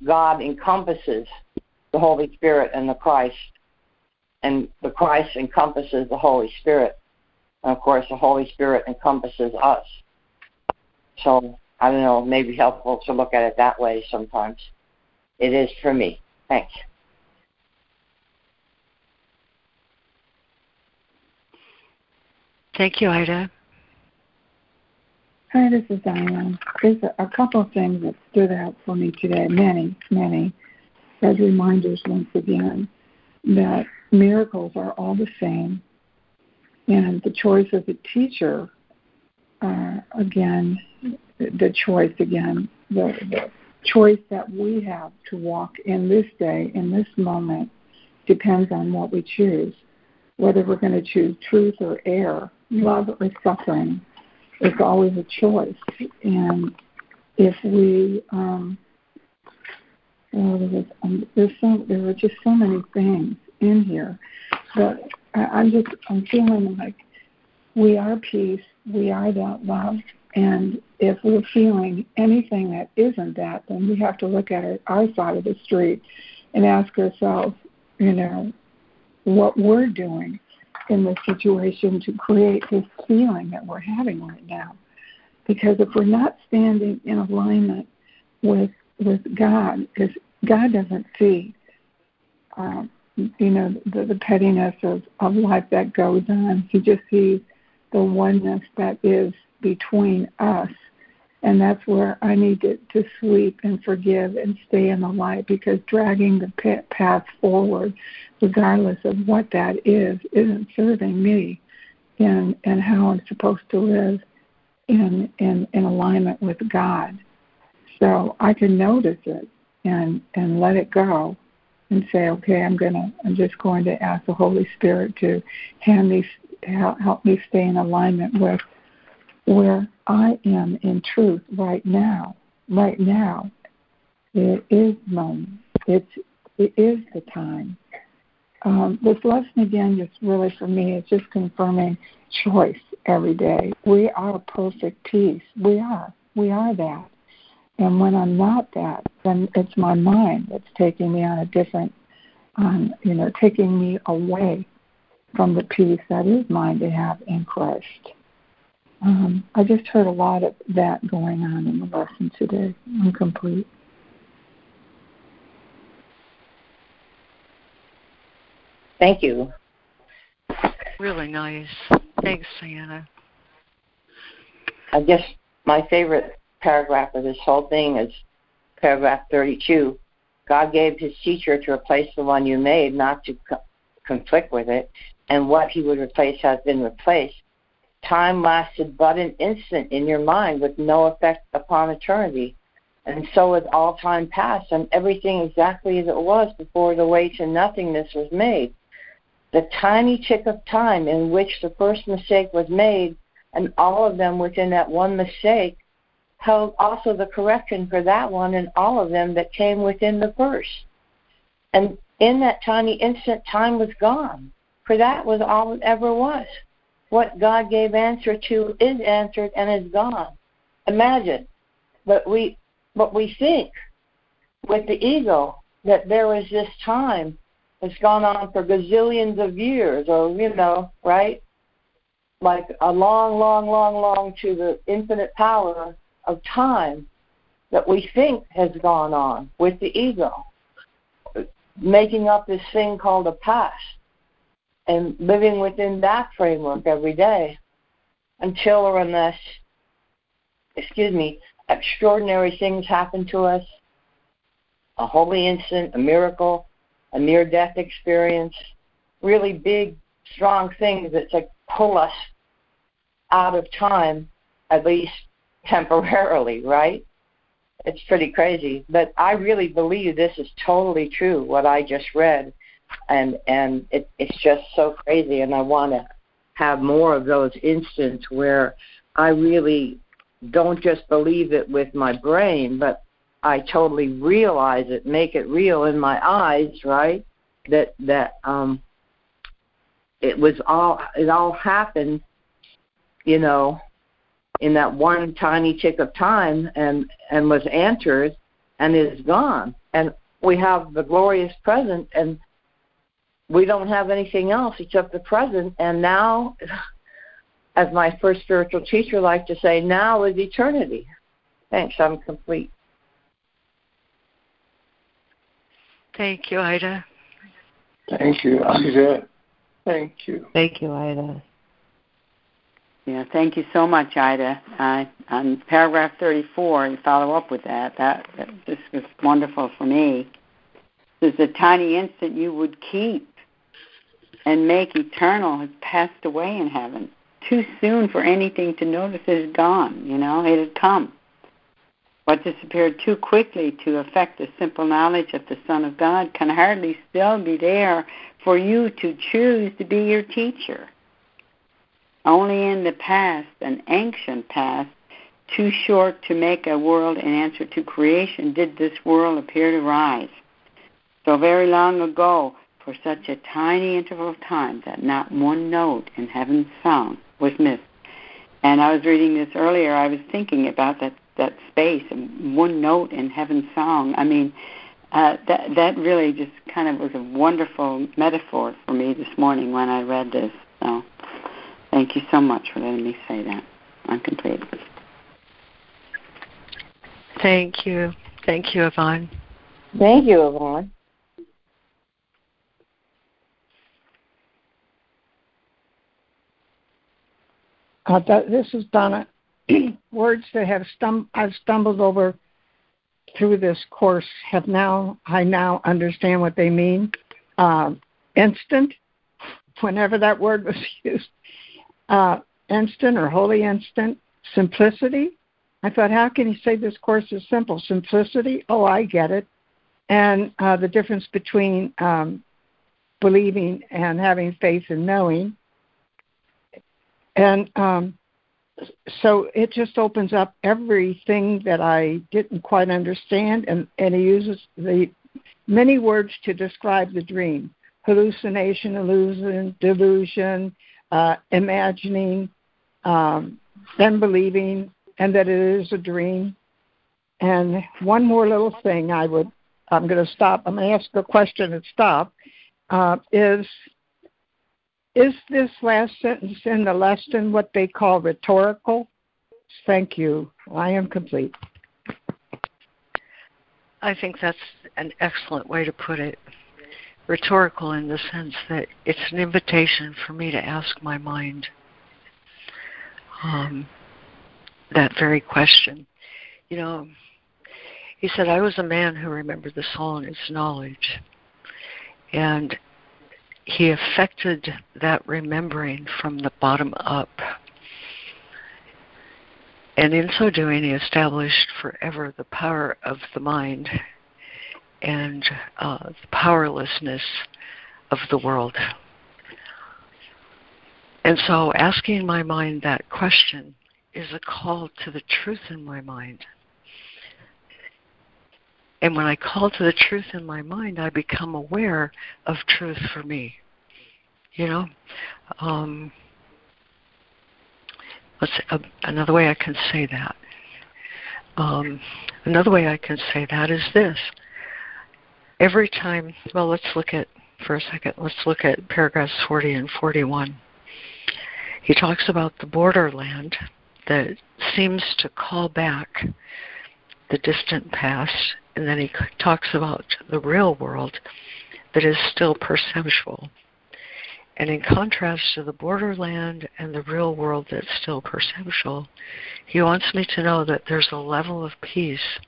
God encompasses the Holy Spirit and the Christ, and the Christ encompasses the Holy Spirit. And of course, the Holy Spirit encompasses us. So, I don't know, maybe helpful to look at it that way sometimes. It is for me. Thanks. Thank you, Ida. Hi, this is Diane. There's a, a couple of things that stood out for me today, many, many. as reminders once again that miracles are all the same, and the choice of the teacher, uh, again, the choice again, the, the choice that we have to walk in this day, in this moment, depends on what we choose. Whether we're going to choose truth or error, love or suffering, it's always a choice. And if we, um, well, there, was, um, there's so, there were just so many things in here, but I, I'm just, I'm feeling like we are peace, we are that love, and if we're feeling anything that isn't that, then we have to look at our side of the street and ask ourselves, you know, what we're doing in this situation to create this feeling that we're having right now. Because if we're not standing in alignment with with God, because God doesn't see, um, you know, the, the pettiness of, of life that goes on. He just sees the oneness that is between us. And that's where I need to, to sweep and forgive and stay in the light because dragging the path forward, regardless of what that is, isn't serving me and, and how I'm supposed to live in, in, in alignment with God. So I can notice it and, and let it go and say, okay, I'm gonna, I'm just going to ask the Holy Spirit to hand me, help me stay in alignment with where I am in truth right now. Right now, it is moment. It's it is the time. Um, this lesson again, just really for me, is just confirming choice every day. We are perfect peace. We are. We are that. And when I'm not that, then it's my mind that's taking me on a different, on you know, taking me away from the peace that is mine to have in Christ. Um, I just heard a lot of that going on in the lesson today. I'm complete. Thank you. Really nice. Thanks, Sienna. I guess my favorite paragraph of this whole thing is paragraph 32. God gave his teacher to replace the one you made, not to co- conflict with it, and what he would replace has been replaced. Time lasted but an instant in your mind with no effect upon eternity. And so with all time past and everything exactly as it was before the way to nothingness was made. The tiny tick of time in which the first mistake was made, and all of them within that one mistake, held also the correction for that one and all of them that came within the first. And in that tiny instant, time was gone, for that was all it ever was what God gave answer to is answered and is gone. Imagine, but we but we think with the ego that there is this time that's gone on for gazillions of years, or you know, right? Like a long, long, long, long to the infinite power of time that we think has gone on with the ego, making up this thing called a past and living within that framework every day until or unless, excuse me, extraordinary things happen to us a holy instant, a miracle, a near death experience, really big, strong things that like pull us out of time, at least temporarily, right? It's pretty crazy. But I really believe this is totally true, what I just read and and it, it's just so crazy. And I want to have more of those instances where I really don't just believe it with my brain, but I totally realize it, make it real in my eyes, right? That that um it was all it all happened, you know, in that one tiny tick of time and and was answered and is gone. And we have the glorious present and we don't have anything else except the present. And now, as my first spiritual teacher liked to say, now is eternity. Thanks, I'm complete. Thank you, Ida. Thank you, Ida. Thank you. Thank you, Ida. Yeah, thank you so much, Ida. Uh, on paragraph 34, you follow up with that. That, that this was wonderful for me. There's a tiny instant you would keep and make eternal has passed away in heaven. Too soon for anything to notice it is gone, you know, it had come. What disappeared too quickly to affect the simple knowledge of the Son of God can hardly still be there for you to choose to be your teacher. Only in the past, an ancient past, too short to make a world in answer to creation, did this world appear to rise. So very long ago, for such a tiny interval of time that not one note in heaven's song was missed. And I was reading this earlier. I was thinking about that that space and one note in heaven's song. I mean, uh, that that really just kind of was a wonderful metaphor for me this morning when I read this. So, thank you so much for letting me say that. I'm complete. Thank you. Thank you, Yvonne. Thank you, Yvonne. Uh, this is Donna. Words that have stum- I've stumbled over through this course have now I now understand what they mean. Uh, instant, whenever that word was used, uh, instant or holy instant. Simplicity. I thought, how can he say this course is simple? Simplicity. Oh, I get it. And uh, the difference between um, believing and having faith and knowing and um, so it just opens up everything that I didn't quite understand, and, and he uses the many words to describe the dream hallucination, illusion, delusion, uh, imagining, um, then believing, and that it is a dream. And one more little thing I would, I'm going to stop, I'm going to ask a question and stop, uh, is is this last sentence in the lesson what they call rhetorical? Thank you. I am complete. I think that's an excellent way to put it. Rhetorical in the sense that it's an invitation for me to ask my mind um, that very question. You know, he said, I was a man who remembered the soul and its knowledge. And he affected that remembering from the bottom up. And in so doing, he established forever the power of the mind and uh, the powerlessness of the world. And so, asking my mind that question is a call to the truth in my mind. And when I call to the truth in my mind, I become aware of truth for me. You know, um, let's uh, another way I can say that. Um, another way I can say that is this. Every time, well, let's look at for a second. Let's look at paragraphs 40 and 41. He talks about the borderland that seems to call back the distant past, and then he talks about the real world that is still perceptual. And in contrast to the borderland and the real world that's still perceptual, he wants me to know that there's a level of peace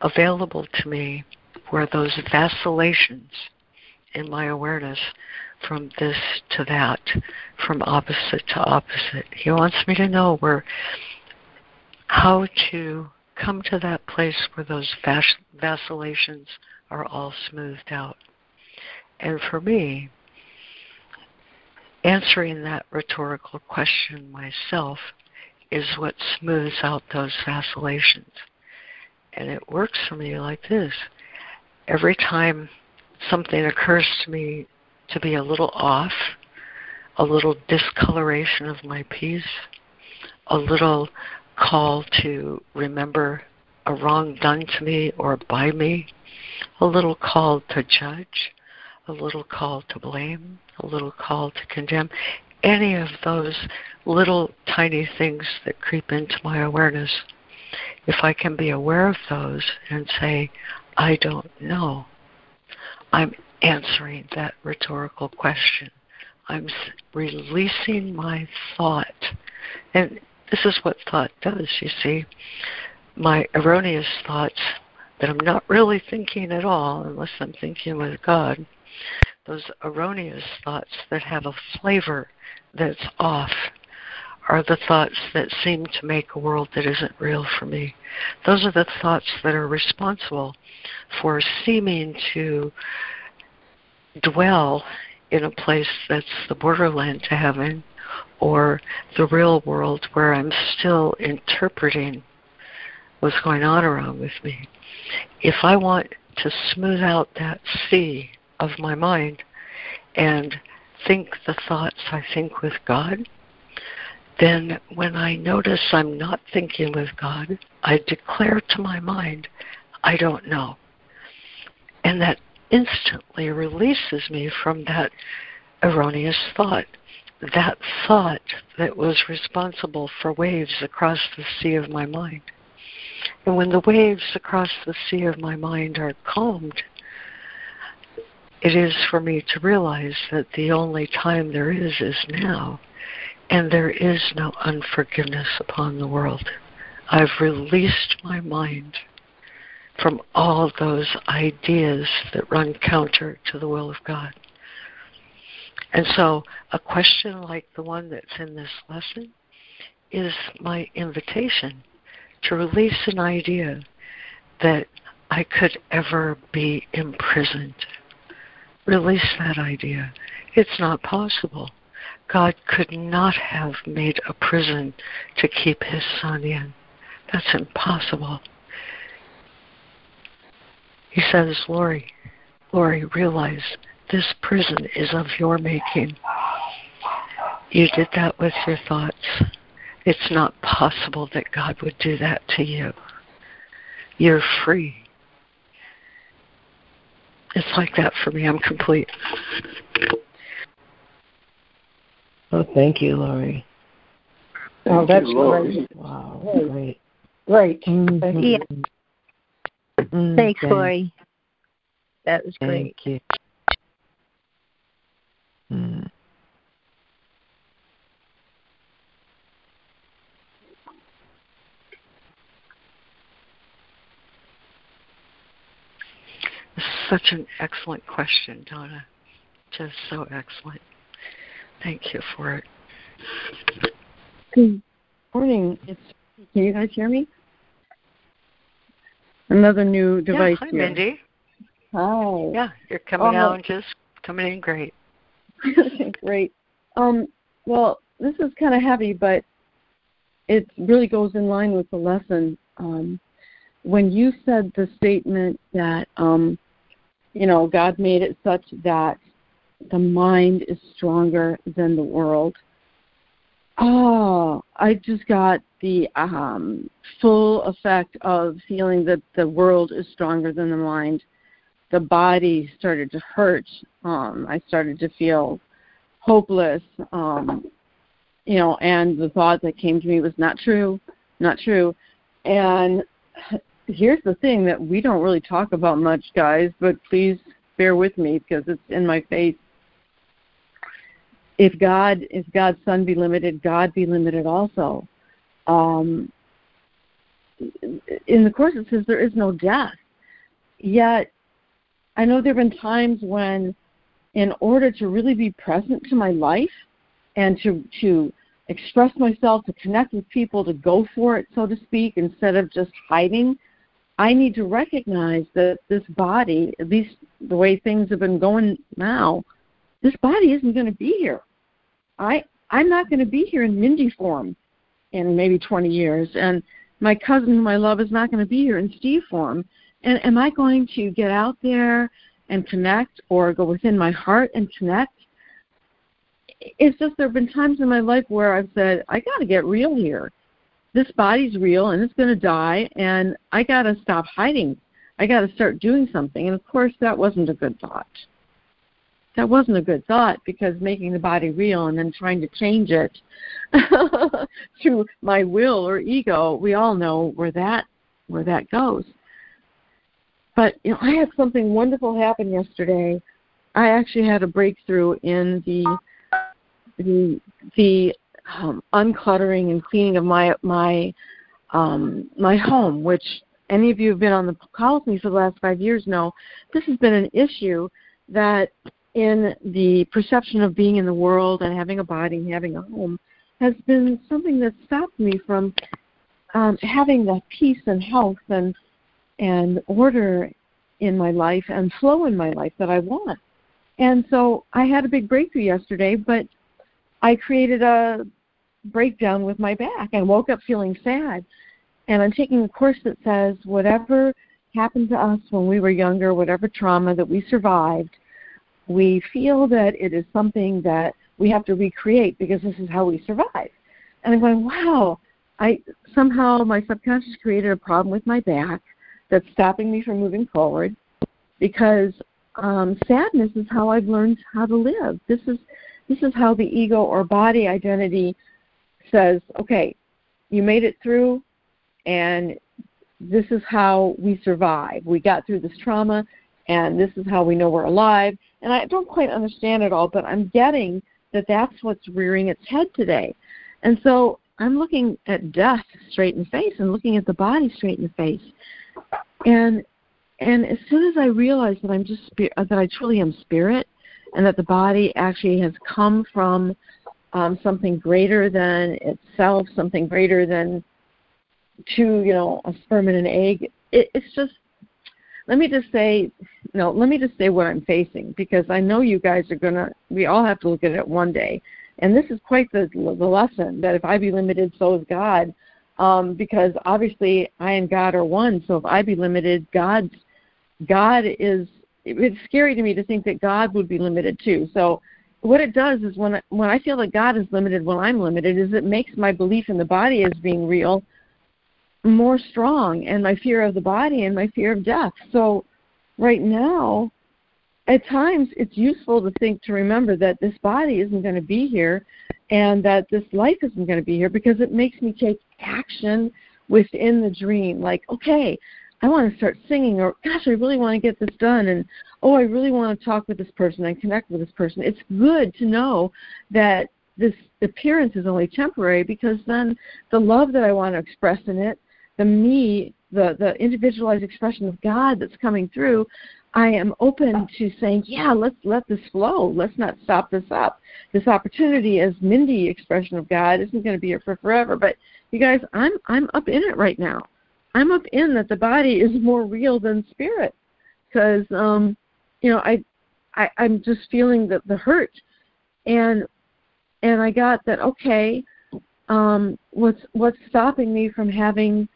available to me where those vacillations in my awareness from this to that, from opposite to opposite. He wants me to know where how to come to that place where those vacillations are all smoothed out. And for me, answering that rhetorical question myself is what smooths out those vacillations. And it works for me like this. Every time something occurs to me to be a little off, a little discoloration of my peace, a little call to remember a wrong done to me or by me, a little call to judge, a little call to blame, a little call to condemn, any of those little tiny things that creep into my awareness, if I can be aware of those and say, I don't know, I'm answering that rhetorical question. I'm releasing my thought. And this is what thought does, you see. My erroneous thoughts that I'm not really thinking at all unless I'm thinking with God, those erroneous thoughts that have a flavor that's off are the thoughts that seem to make a world that isn't real for me. Those are the thoughts that are responsible for seeming to dwell in a place that's the borderland to heaven or the real world where I'm still interpreting what's going on around with me. If I want to smooth out that sea of my mind and think the thoughts I think with God, then when I notice I'm not thinking with God, I declare to my mind, I don't know. And that instantly releases me from that erroneous thought. That thought that was responsible for waves across the sea of my mind. And when the waves across the sea of my mind are calmed, it is for me to realize that the only time there is is now, and there is no unforgiveness upon the world. I've released my mind from all those ideas that run counter to the will of God. And so, a question like the one that's in this lesson is my invitation to release an idea that I could ever be imprisoned. Release that idea. It's not possible. God could not have made a prison to keep his son in. That's impossible. He says, Laurie, Laurie, realize this prison is of your making. You did that with your thoughts. It's not possible that God would do that to you. You're free. It's like that for me. I'm complete. Oh, thank you, Laurie. Oh, that's Laurie. great. Wow, Great. great. Great. Mhm. Yeah. Mm, Thanks, thank- Laurie. That was great. Thank you. Mm. This is such an excellent question, Donna. Just so excellent. Thank you for it. Good morning. It's can you guys hear me? Another new device yeah, hi, here. Mindy. Hi. Yeah, you're coming Oh. out just coming in great. Great. Um, well, this is kind of heavy, but it really goes in line with the lesson. Um, when you said the statement that, um, you know, God made it such that the mind is stronger than the world. Oh, I just got the um, full effect of feeling that the world is stronger than the mind. The body started to hurt. Um, I started to feel hopeless. Um, you know, and the thought that came to me was not true, not true. And here's the thing that we don't really talk about much, guys, but please bear with me because it's in my face. If God, if God's Son be limited, God be limited also. Um, in the course it says there is no death. Yet, I know there have been times when, in order to really be present to my life and to to express myself, to connect with people, to go for it, so to speak, instead of just hiding, I need to recognize that this body, at least the way things have been going now, this body isn't going to be here. I I'm not going to be here in Mindy form in maybe 20 years, and my cousin whom I love is not going to be here in Steve form. And am I going to get out there and connect, or go within my heart and connect? It's just there have been times in my life where I've said I got to get real here. This body's real and it's going to die, and I got to stop hiding. I got to start doing something. And of course, that wasn't a good thought that wasn't a good thought because making the body real and then trying to change it through my will or ego, we all know where that where that goes. But you know, I had something wonderful happen yesterday. I actually had a breakthrough in the the the um, uncluttering and cleaning of my my um, my home, which any of you who've been on the call with me for the last five years know this has been an issue that in the perception of being in the world and having a body and having a home has been something that stopped me from um, having the peace and health and and order in my life and flow in my life that I want. And so I had a big breakthrough yesterday, but I created a breakdown with my back. I woke up feeling sad. And I'm taking a course that says whatever happened to us when we were younger, whatever trauma that we survived, we feel that it is something that we have to recreate because this is how we survive. And I'm going, wow, I somehow my subconscious created a problem with my back that's stopping me from moving forward because um, sadness is how I've learned how to live. This is this is how the ego or body identity says, okay, you made it through, and this is how we survive. We got through this trauma, and this is how we know we're alive. And I don't quite understand it all, but I'm getting that that's what's rearing its head today. And so I'm looking at death straight in the face and looking at the body straight in the face. And and as soon as I realize that I'm just that I truly am spirit, and that the body actually has come from um, something greater than itself, something greater than two, you know, a sperm and an egg. It, it's just. Let me just say, no. Let me just say what I'm facing because I know you guys are gonna. We all have to look at it one day, and this is quite the the lesson that if I be limited, so is God um, because obviously I and God are one. So if I be limited, God's God is. It's scary to me to think that God would be limited too. So what it does is when I, when I feel that God is limited when I'm limited, is it makes my belief in the body as being real more strong, and my fear of the body and my fear of death. So right now, at times it's useful to think to remember that this body isn't going to be here and that this life isn't going to be here because it makes me take action within the dream. Like, okay, I want to start singing, or gosh, I really want to get this done, and oh, I really want to talk with this person and connect with this person. It's good to know that this appearance is only temporary because then the love that I want to express in it, the me, the the individualized expression of God that's coming through, I am open to saying, yeah, let's let this flow. Let's not stop this up. This opportunity as Mindy expression of God isn't going to be here for forever. But you guys, I'm I'm up in it right now. I'm up in that the body is more real than spirit because um, you know I, I I'm just feeling the the hurt, and and I got that okay. Um, what's what's stopping me from having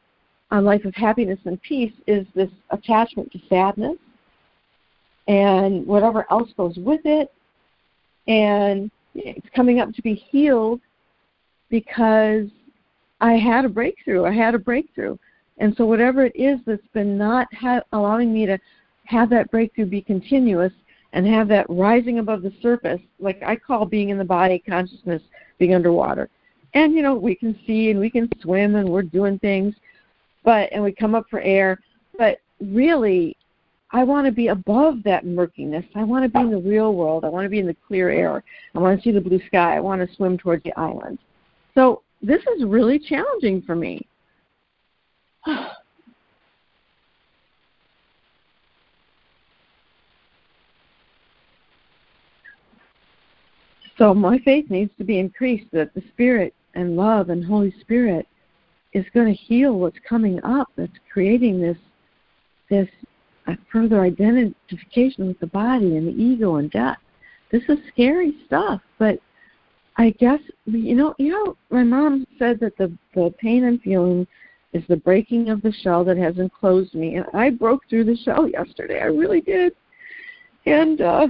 a life of happiness and peace is this attachment to sadness and whatever else goes with it. And it's coming up to be healed because I had a breakthrough. I had a breakthrough. And so, whatever it is that's been not ha- allowing me to have that breakthrough be continuous and have that rising above the surface, like I call being in the body consciousness being underwater. And, you know, we can see and we can swim and we're doing things, but, and we come up for air. But really, I want to be above that murkiness. I want to be in the real world. I want to be in the clear air. I want to see the blue sky. I want to swim towards the island. So this is really challenging for me. so my faith needs to be increased that the Spirit and love and Holy Spirit is going to heal what's coming up that's creating this this a further identification with the body and the ego and death. This is scary stuff, but I guess you know, you know, my mom said that the the pain I'm feeling is the breaking of the shell that has enclosed me, and I broke through the shell yesterday. I really did, and uh,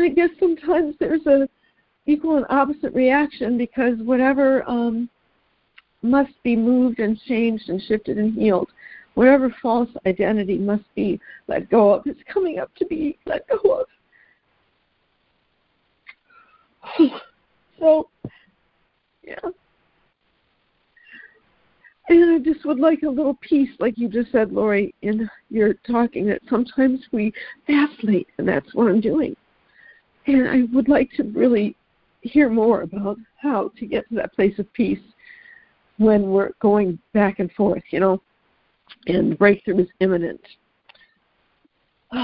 I guess sometimes there's a equal and opposite reaction because whatever um, must be moved and changed and shifted and healed whatever false identity must be let go of is coming up to be let go of. so, yeah. And I just would like a little peace, like you just said, Laurie, in your talking, that sometimes we vacillate, and that's what I'm doing. And I would like to really hear more about how to get to that place of peace when we're going back and forth, you know, and breakthrough is imminent.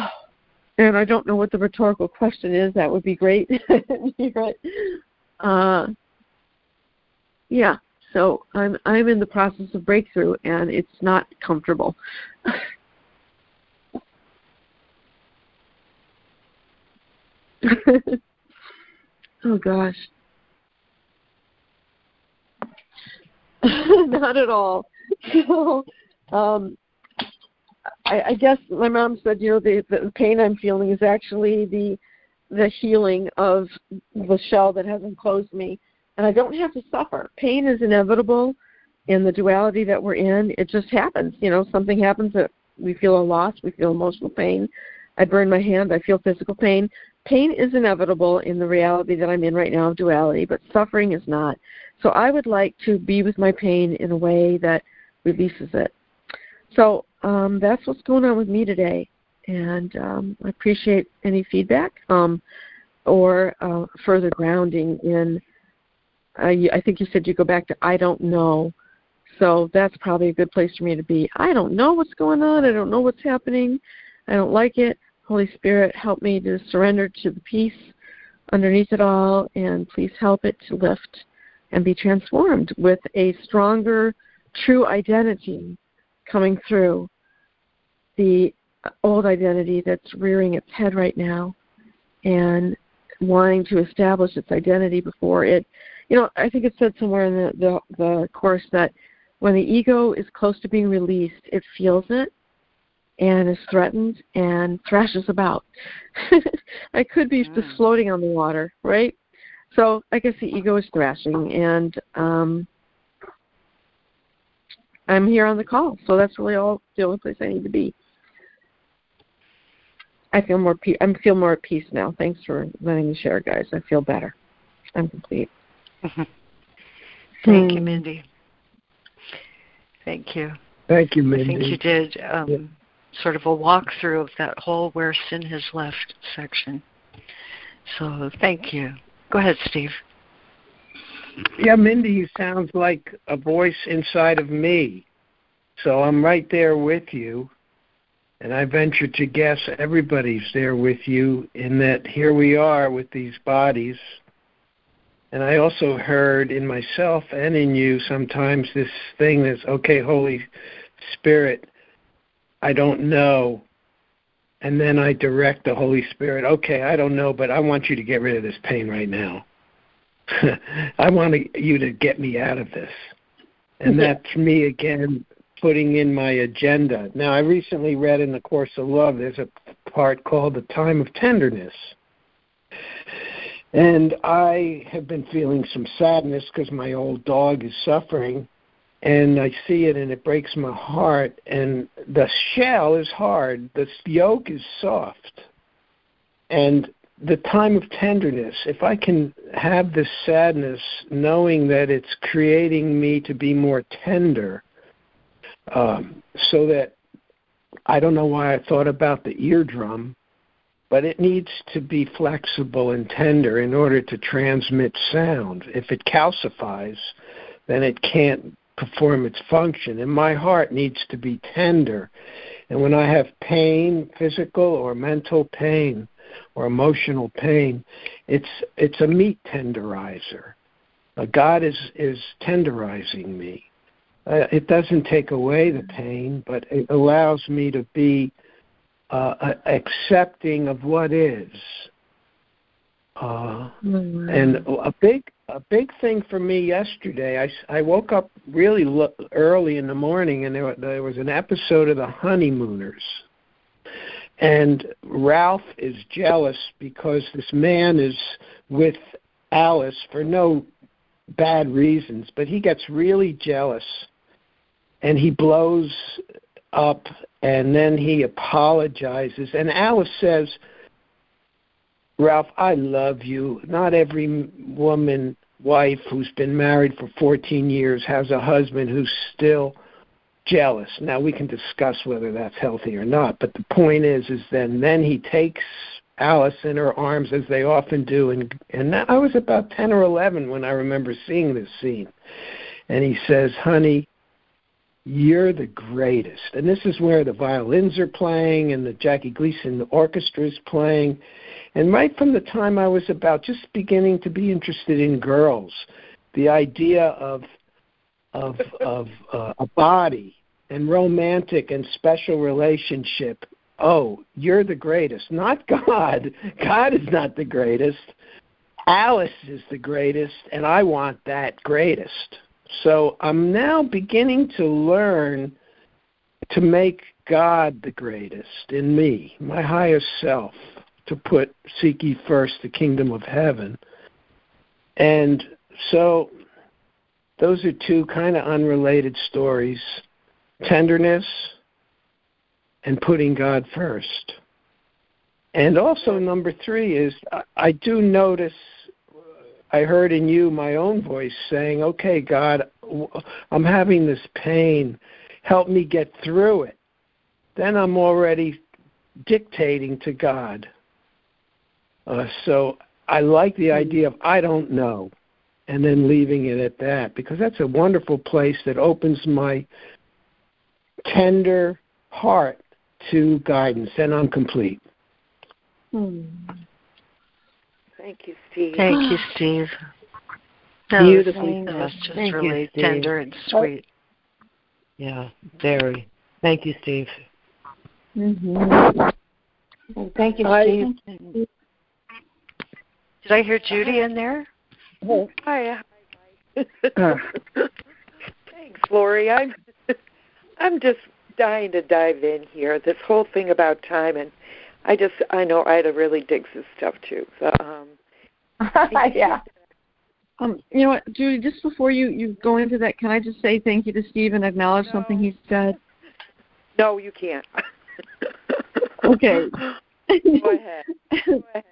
And I don't know what the rhetorical question is. That would be great. Uh, yeah. So I'm I'm in the process of breakthrough, and it's not comfortable. oh gosh. not at all. So, um, I, I guess my mom said, you know, the, the pain I'm feeling is actually the the healing of the shell that has enclosed me, and I don't have to suffer. Pain is inevitable in the duality that we're in. It just happens. You know, something happens that we feel a loss, we feel emotional pain. I burn my hand, I feel physical pain. Pain is inevitable in the reality that I'm in right now of duality, but suffering is not. So I would like to be with my pain in a way that releases it. So um, that's what's going on with me today, and um, I appreciate any feedback um, or uh, further grounding in. Uh, I think you said you go back to I don't know, so that's probably a good place for me to be. I don't know what's going on. I don't know what's happening. I don't like it. Holy Spirit, help me to surrender to the peace underneath it all, and please help it to lift and be transformed with a stronger, true identity coming through the old identity that's rearing its head right now and wanting to establish its identity before it. You know i think it said somewhere in the the, the course that when the ego is close to being released it feels it and is threatened and thrashes about i could be mm. just floating on the water right so i guess the ego is thrashing and um I'm here on the call, so that's really all the only place I need to be. I feel more pe- I feel more at peace now. Thanks for letting me share, guys. I feel better. I'm complete. Thank you, Mindy. Thank you. Thank you, Mindy. I think you did um, yeah. Sort of a walkthrough of that whole where sin has left section. So thank you. Go ahead, Steve. Yeah, Mindy you sounds like a voice inside of me. So I'm right there with you. And I venture to guess everybody's there with you in that here we are with these bodies. And I also heard in myself and in you sometimes this thing that's, okay, Holy Spirit, I don't know. And then I direct the Holy Spirit, okay, I don't know, but I want you to get rid of this pain right now. I want you to get me out of this. And that's me again putting in my agenda. Now, I recently read in the Course of Love, there's a part called The Time of Tenderness. And I have been feeling some sadness because my old dog is suffering. And I see it and it breaks my heart. And the shell is hard, the yolk is soft. And the time of tenderness, if I can have this sadness knowing that it's creating me to be more tender, um, so that I don't know why I thought about the eardrum, but it needs to be flexible and tender in order to transmit sound. If it calcifies, then it can't perform its function. And my heart needs to be tender. And when I have pain, physical or mental pain, or emotional pain, it's it's a meat tenderizer. Uh, God is is tenderizing me. Uh, it doesn't take away the pain, but it allows me to be uh, accepting of what is. Uh, mm-hmm. And a big a big thing for me yesterday, I, I woke up really lo- early in the morning, and there, there was an episode of The Honeymooners and Ralph is jealous because this man is with Alice for no bad reasons, but he gets really jealous and he blows up and then he apologizes. And Alice says, Ralph, I love you. Not every woman, wife who's been married for 14 years has a husband who's still jealous. Now we can discuss whether that's healthy or not, but the point is, is then then he takes Alice in her arms as they often do, and and I was about ten or eleven when I remember seeing this scene, and he says, "Honey, you're the greatest." And this is where the violins are playing and the Jackie Gleason orchestra is playing. And right from the time I was about just beginning to be interested in girls, the idea of of of uh, a body and romantic and special relationship. Oh, you're the greatest. Not God. God is not the greatest. Alice is the greatest, and I want that greatest. So I'm now beginning to learn to make God the greatest in me, my highest self, to put seek ye first the kingdom of heaven. And so those are two kind of unrelated stories tenderness and putting God first. And also, number three is I do notice, I heard in you my own voice saying, okay, God, I'm having this pain. Help me get through it. Then I'm already dictating to God. Uh, so I like the idea of I don't know and then leaving it at that because that's a wonderful place that opens my tender heart to guidance and I'm complete. Hmm. Thank you, Steve. Thank you, Steve. That Beautifully was, was just Thank really you, tender and sweet. Yeah, very. Thank you, Steve. Mm-hmm. Thank you, Steve. Did I hear Judy in there? Oh, hi. Thanks, Laurie. I'm I'm just dying to dive in here. This whole thing about time, and I just I know Ida really digs this stuff too. So, um, yeah. Um, you know what, Judy? Just before you you go into that, can I just say thank you to Steve and acknowledge no. something he said? No, you can't. okay. Go ahead. Go ahead.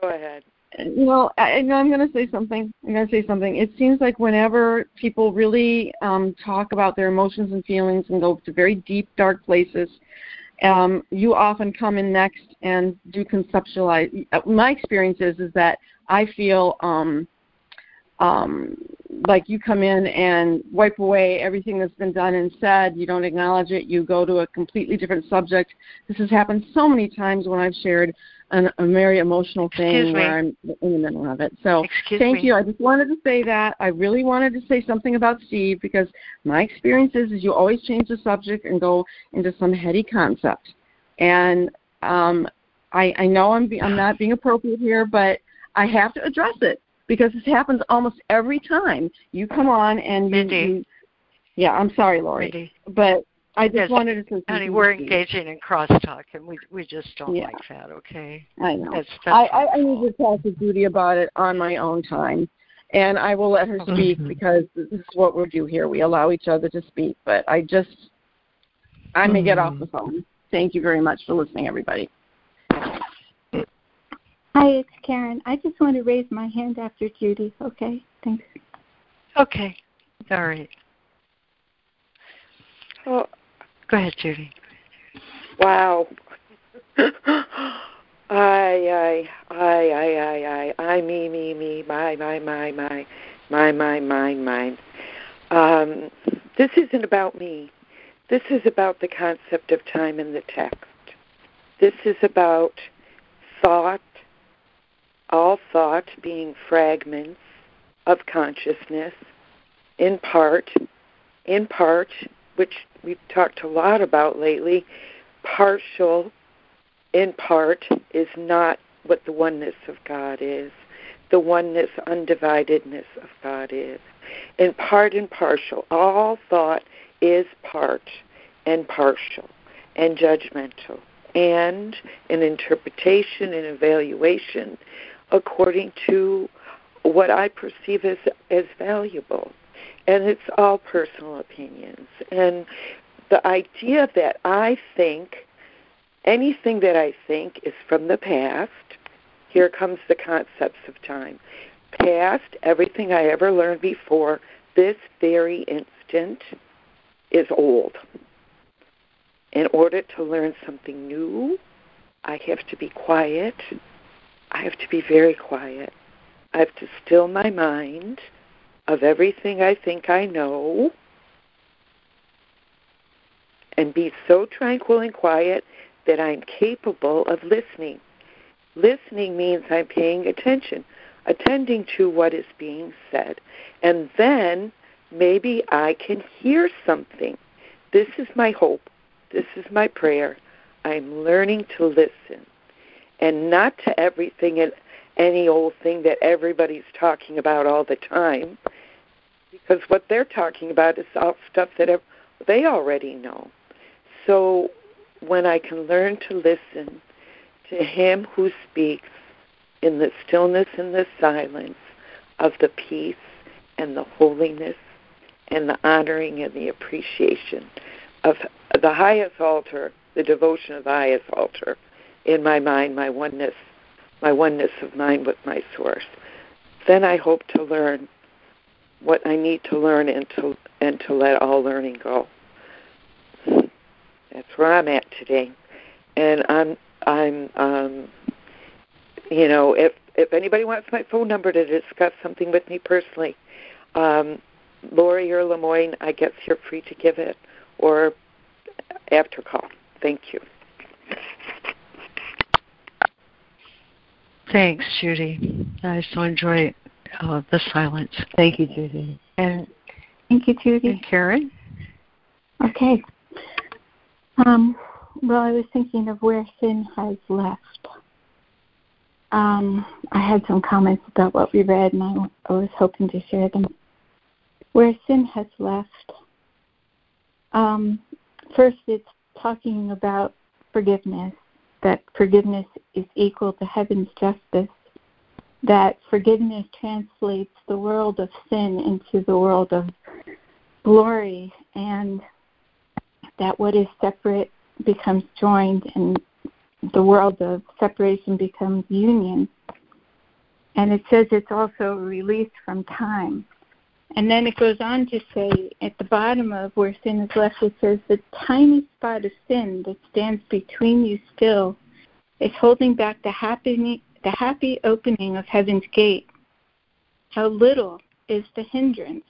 Go ahead you know, I, I'm going to say something. I'm going to say something. It seems like whenever people really um, talk about their emotions and feelings and go to very deep, dark places, um, you often come in next and do conceptualize. My experience is is that I feel um, um, like you come in and wipe away everything that's been done and said. You don't acknowledge it. You go to a completely different subject. This has happened so many times when I've shared an, a very emotional thing Excuse where me. I'm in the middle of it. So Excuse thank me. you. I just wanted to say that. I really wanted to say something about Steve because my experience is, is you always change the subject and go into some heady concept. And um, I, I know I'm, be, I'm not being appropriate here, but I have to address it because this happens almost every time you come on and you, Mindy. you yeah, I'm sorry, Laurie, Mindy. but I just Yes, wanted to say something. Honey, we're engaging in crosstalk, and we we just don't Yeah. like that. Okay. I know. That's that's I, I, I need to talk to Judy about it on my own time. And I will let her speak Mhm. because this is what we do here. We allow each other to speak. But I just, I may get off the phone. Thank you very much for listening, everybody. Hi, it's Karen. I just want to raise my hand after Judy. Okay, thanks. Okay. All right. Oh, Go ahead, Judy. wow. I, I, I, I, I, I, I, me, me, me, my, my, my, my, my, my, mine, mine. Um, this isn't about me. This is about the concept of time in the text. This is about thought, all thought being fragments of consciousness, in part, in part, which we've talked a lot about lately, partial in part is not what the oneness of God is. The oneness, undividedness of God is. In part and partial, all thought is part and partial and judgmental and an interpretation and evaluation according to what I perceive as, as valuable. And it's all personal opinions. And the idea that I think anything that I think is from the past, here comes the concepts of time. Past, everything I ever learned before, this very instant is old. In order to learn something new, I have to be quiet. I have to be very quiet. I have to still my mind. Of everything I think I know and be so tranquil and quiet that I'm capable of listening. Listening means I'm paying attention, attending to what is being said. And then maybe I can hear something. This is my hope. This is my prayer. I'm learning to listen and not to everything and any old thing that everybody's talking about all the time because what they're talking about is all stuff that they already know. So when I can learn to listen to Him who speaks in the stillness and the silence of the peace and the holiness and the honoring and the appreciation of the highest altar, the devotion of the highest altar in my mind, my oneness, my oneness of mind with my source. Then I hope to learn what I need to learn and to and to let all learning go. That's where I'm at today, and I'm I'm um, you know if if anybody wants my phone number to discuss something with me personally, um, Laurie or Lemoyne, I guess you're free to give it or after call. Thank you. Thanks, Judy. I so enjoy uh, the silence. Thank you, Judy. And thank you, Judy. And Karen. Okay. Um, well, I was thinking of where sin has left. Um, I had some comments about what we read, and I, I was hoping to share them. Where sin has left. Um, first, it's talking about forgiveness, that forgiveness is equal to heaven's justice, that forgiveness translates the world of sin into the world of glory, and that what is separate becomes joined and the world of separation becomes union. And it says it's also released from time. And then it goes on to say at the bottom of where sin is left, it says the tiny spot of sin that stands between you still is holding back the happy, the happy opening of heaven's gate. How little is the hindrance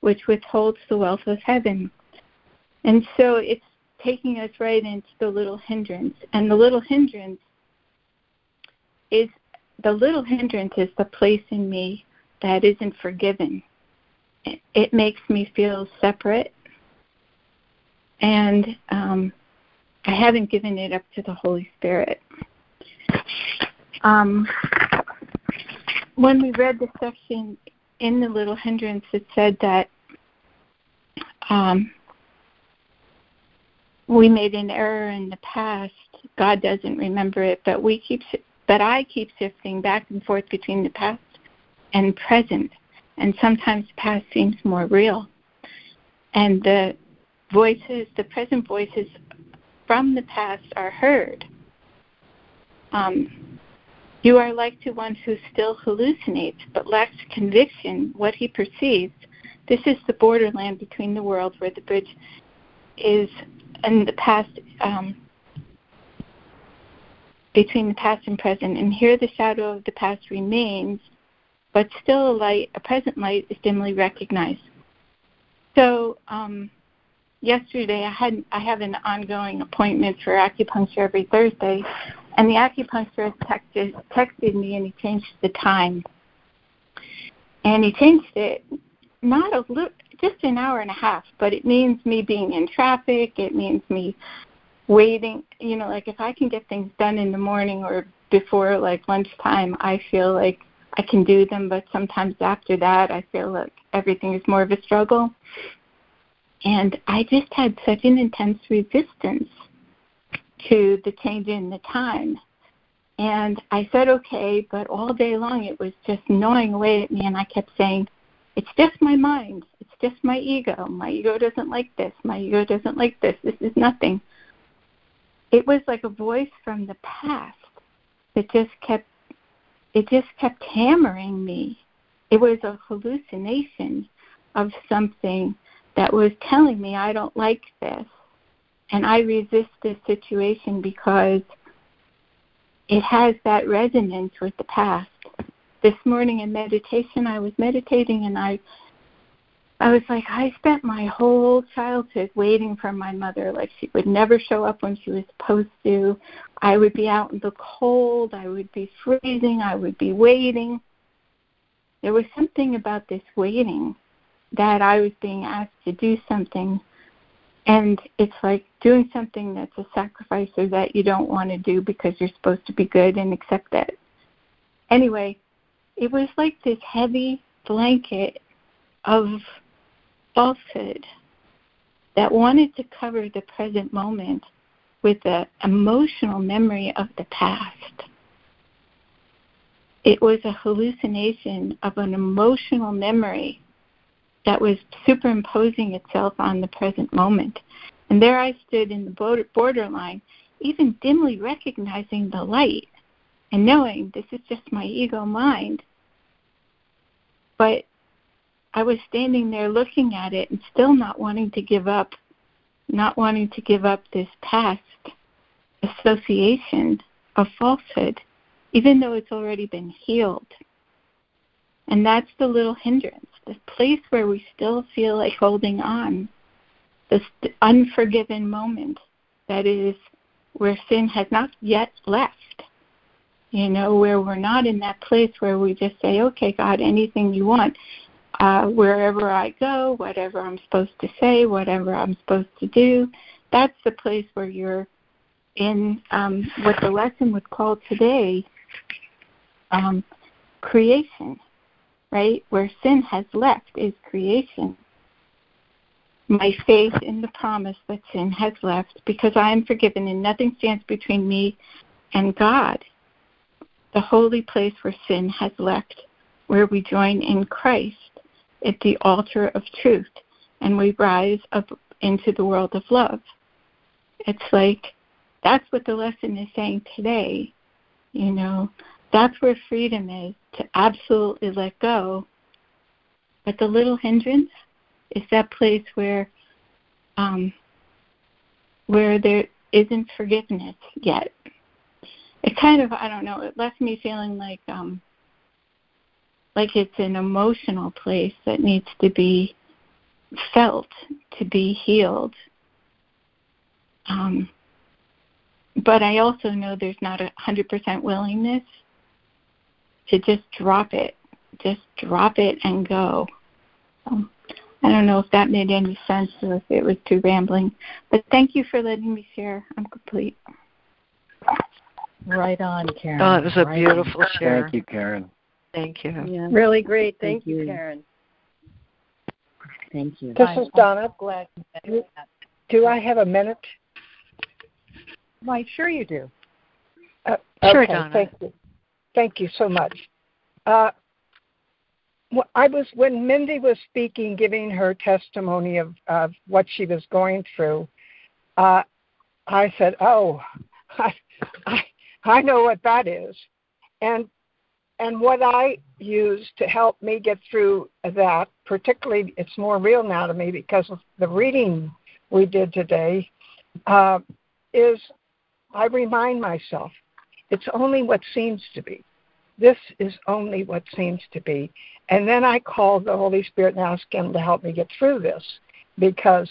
which withholds the wealth of heaven. And so it's taking us right into the little hindrance. And the little hindrance is the little hindrance is the place in me that isn't forgiven. It makes me feel separate, and um, I haven't given it up to the Holy Spirit. Um, when we read the section in the little hindrance, it said that um, we made an error in the past. God doesn't remember it, but we keep, but I keep shifting back and forth between the past and present, and sometimes the past seems more real. And the voices, the present voices from the past are heard. Um, you are like to one who still hallucinates but lacks conviction what he perceives. This is the borderland between the world where the bridge is in the past um, between the past and present, and here the shadow of the past remains, but still a light, a present light, is dimly recognized. So um, yesterday, I had I have an ongoing appointment for acupuncture every Thursday, and the acupuncturist texted texted me and he changed the time, and he changed it not a little just an hour and a half, but it means me being in traffic. It means me waiting. You know, like if I can get things done in the morning or before like lunchtime, I feel like I can do them. But sometimes after that, I feel like everything is more of a struggle. And I just had such an intense resistance to the change in the time. And I said, okay, but all day long it was just gnawing away at me, and I kept saying, it's just my mind. It's just my ego. My ego doesn't like this. My ego doesn't like this. This is nothing. It was like a voice from the past that just kept it just kept hammering me. It was a hallucination of something that was telling me I don't like this. And I resist this situation because it has that resonance with the past this morning in meditation, I was meditating and I I was like, I spent my whole childhood waiting for my mother. Like she would never show up when she was supposed to. I would be out in the cold. I would be freezing. I would be waiting. There was something about this waiting that I was being asked to do something. And it's like doing something that's a sacrifice or that you don't want to do because you're supposed to be good and accept that. Anyway, it was like this heavy blanket of falsehood that wanted to cover the present moment with the emotional memory of the past. It was a hallucination of an emotional memory that was superimposing itself on the present moment. And there I stood in the borderline, even dimly recognizing the light and knowing this is just my ego mind. But I was standing there looking at it and still not wanting to give up, not wanting to give up this past association of falsehood, even though it's already been healed. And that's the little hindrance, the place where we still feel like holding on, this unforgiven moment that is where sin has not yet left. You know, where we're not in that place where we just say, okay, God, anything you want uh, wherever I go, whatever I'm supposed to say, whatever I'm supposed to do. That's the place where you're in um, what the lesson would call today um, creation, right? Where sin has left is creation. My faith in the promise that sin has left because I am forgiven and nothing stands between me and God. The holy place where sin has left, where we join in Christ at the altar of truth and we rise up into the world of love. It's like that's what the lesson is saying today. You know, that's where freedom is to absolutely let go. But the little hindrance is that place where um, where there isn't forgiveness yet. It kind of I don't know, it left me feeling like um like it's an emotional place that needs to be felt to be healed. Um, but I also know there's not a hundred percent willingness to just drop it, just drop it and go. Um, I don't know if that made any sense or if it was too rambling, but thank you for letting me share. I'm complete. Right on, Karen. Oh, it was a right beautiful on. share. Thank you, Karen. Thank you. Yeah. Really great. Thank, Thank you, you. Karen. Thank you. This I'm- is Donna. I'm glad you Do- Do I have a minute? Why, sure you do. Uh, Sure, okay, Donna. Thank you. Thank you so much. Uh, I was when Mindy was speaking, giving her testimony of, of what she was going through. Uh, I said, "Oh, I, I I know what that is," and and what I use to help me get through that, particularly, it's more real now to me because of the reading we did today, uh, is I remind myself it's only what seems to be. This is only what seems to be. And then I call the Holy Spirit and ask Him to help me get through this because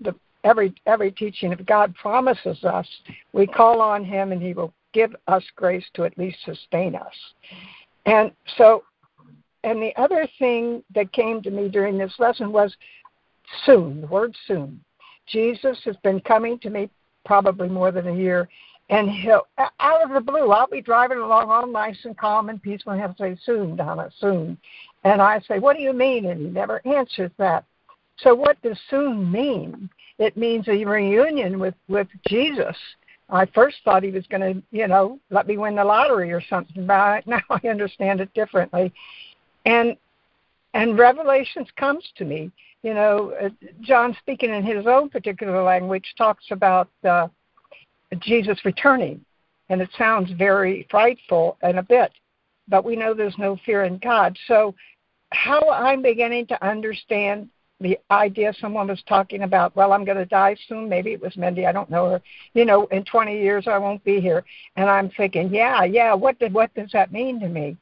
the, every, every teaching of God promises us we call on Him and He will give us grace to at least sustain us. And so, and the other thing that came to me during this lesson was soon, the word soon. Jesus has been coming to me probably more than a year, and he'll out of the blue, I'll be driving along all nice and calm and peaceful, and he'll say, "Soon, Donna, soon," and I say, "What do you mean?" And he never answers that. So, what does soon mean? It means a reunion with with Jesus. I first thought he was going to, you know, let me win the lottery or something, but now I understand it differently. And and revelations comes to me. You know, uh, John speaking in his own particular language talks about uh, Jesus returning, and it sounds very frightful and a bit, but we know there's no fear in God. So, how I'm beginning to understand the idea someone was talking about, well, I'm going to die soon. Maybe it was Mindy. I don't know her. You know, in 20 years I won't be here. And I'm thinking, yeah, yeah. What did what does that mean to me?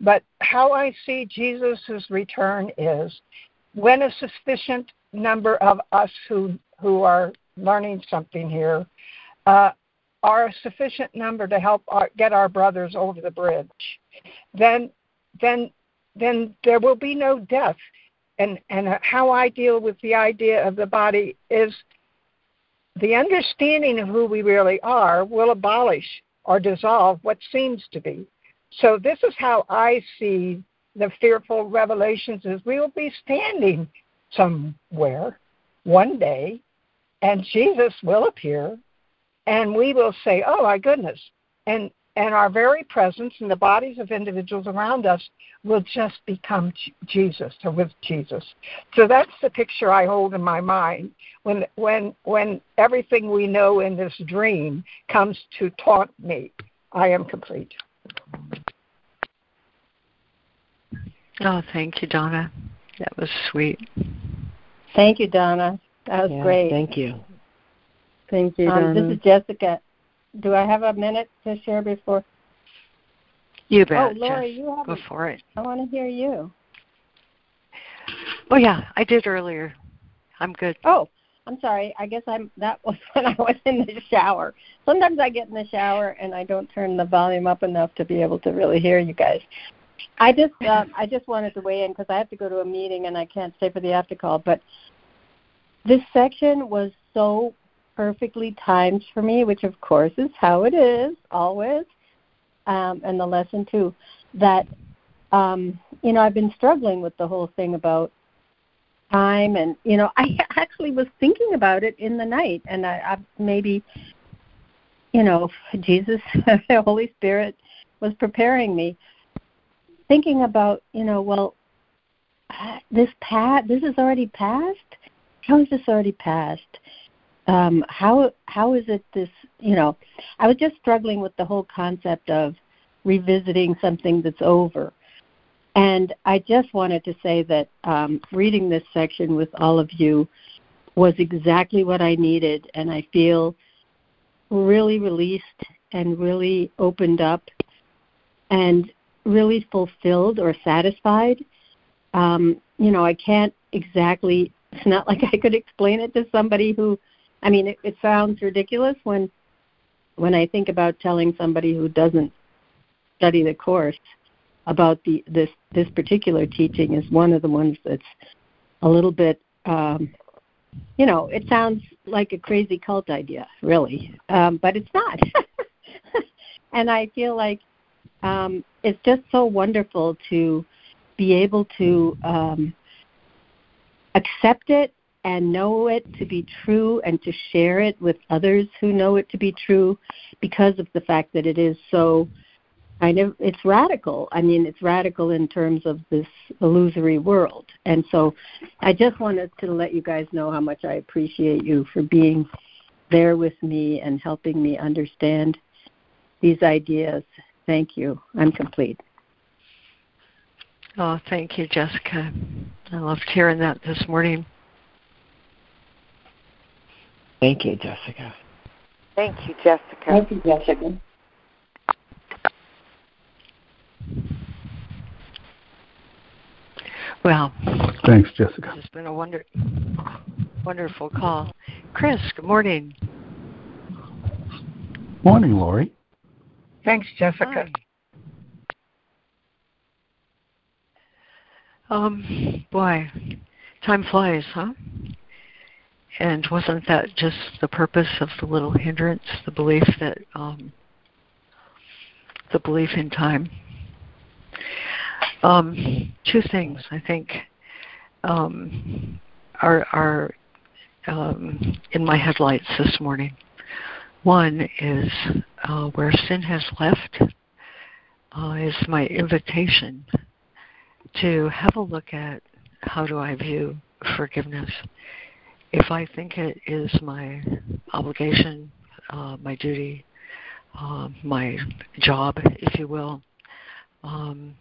But how I see Jesus' return is when a sufficient number of us who who are learning something here uh, are a sufficient number to help our, get our brothers over the bridge, then then then there will be no death. And and how I deal with the idea of the body is the understanding of who we really are will abolish or dissolve what seems to be. So this is how I see the fearful revelations is we will be standing somewhere one day and Jesus will appear and we will say, "Oh my goodness." And and our very presence in the bodies of individuals around us will just become Jesus or with Jesus. So that's the picture I hold in my mind when when when everything we know in this dream comes to taunt me. I am complete. Oh, thank you, Donna. That was sweet. Thank you, Donna. That was yeah, great. Thank you. Thank you, um, This is Jessica. Do I have a minute to share before? You bet. Oh, Laurie, Jess. you have. Go a, for it. I want to hear you. Oh yeah, I did earlier. I'm good. Oh, I'm sorry. I guess I'm. That was when I was in the shower. Sometimes I get in the shower and I don't turn the volume up enough to be able to really hear you guys. I just, uh, I just wanted to weigh in because I have to go to a meeting and I can't stay for the after call. But this section was so perfectly timed for me, which of course is how it is always, um, and the lesson too. That um, you know, I've been struggling with the whole thing about time, and you know, I actually was thinking about it in the night, and I, I maybe, you know, Jesus, the Holy Spirit was preparing me, thinking about, you know, well, this past this is already past. How is this already past? Um, how how is it this you know I was just struggling with the whole concept of revisiting something that's over, and I just wanted to say that um, reading this section with all of you was exactly what I needed, and I feel really released and really opened up and really fulfilled or satisfied. Um, you know, I can't exactly. It's not like I could explain it to somebody who I mean, it, it sounds ridiculous when when I think about telling somebody who doesn't study the course about the this this particular teaching is one of the ones that's a little bit um you know it sounds like a crazy cult idea really um but it's not. And i feel like um it's just so wonderful to be able to um accept it and know it to be true and to share it with others who know it to be true because of the fact that it is so kind of it's radical. I mean, it's radical in terms of this illusory world. And so I just wanted to let you guys know how much I appreciate you for being there with me and helping me understand these ideas. Thank you. I'm complete. Oh, thank you, Jessica. I loved hearing that this morning. Thank you, Jessica. Thank you, Jessica. Thank you, Jessica. Well, thanks, Jessica. It's been a wonder, wonderful call. Chris, good morning. Morning, Laurie. Thanks, Jessica. Hi. Um, boy, time flies, huh? And wasn't that just the purpose of the little hindrance, the belief that um, the belief in time? Um, two things I think um, are are um, in my headlights this morning. One is uh, where sin has left uh, is my invitation to have a look at how do I view forgiveness if I think it is my obligation, uh, my duty, uh, my job, if you will, um,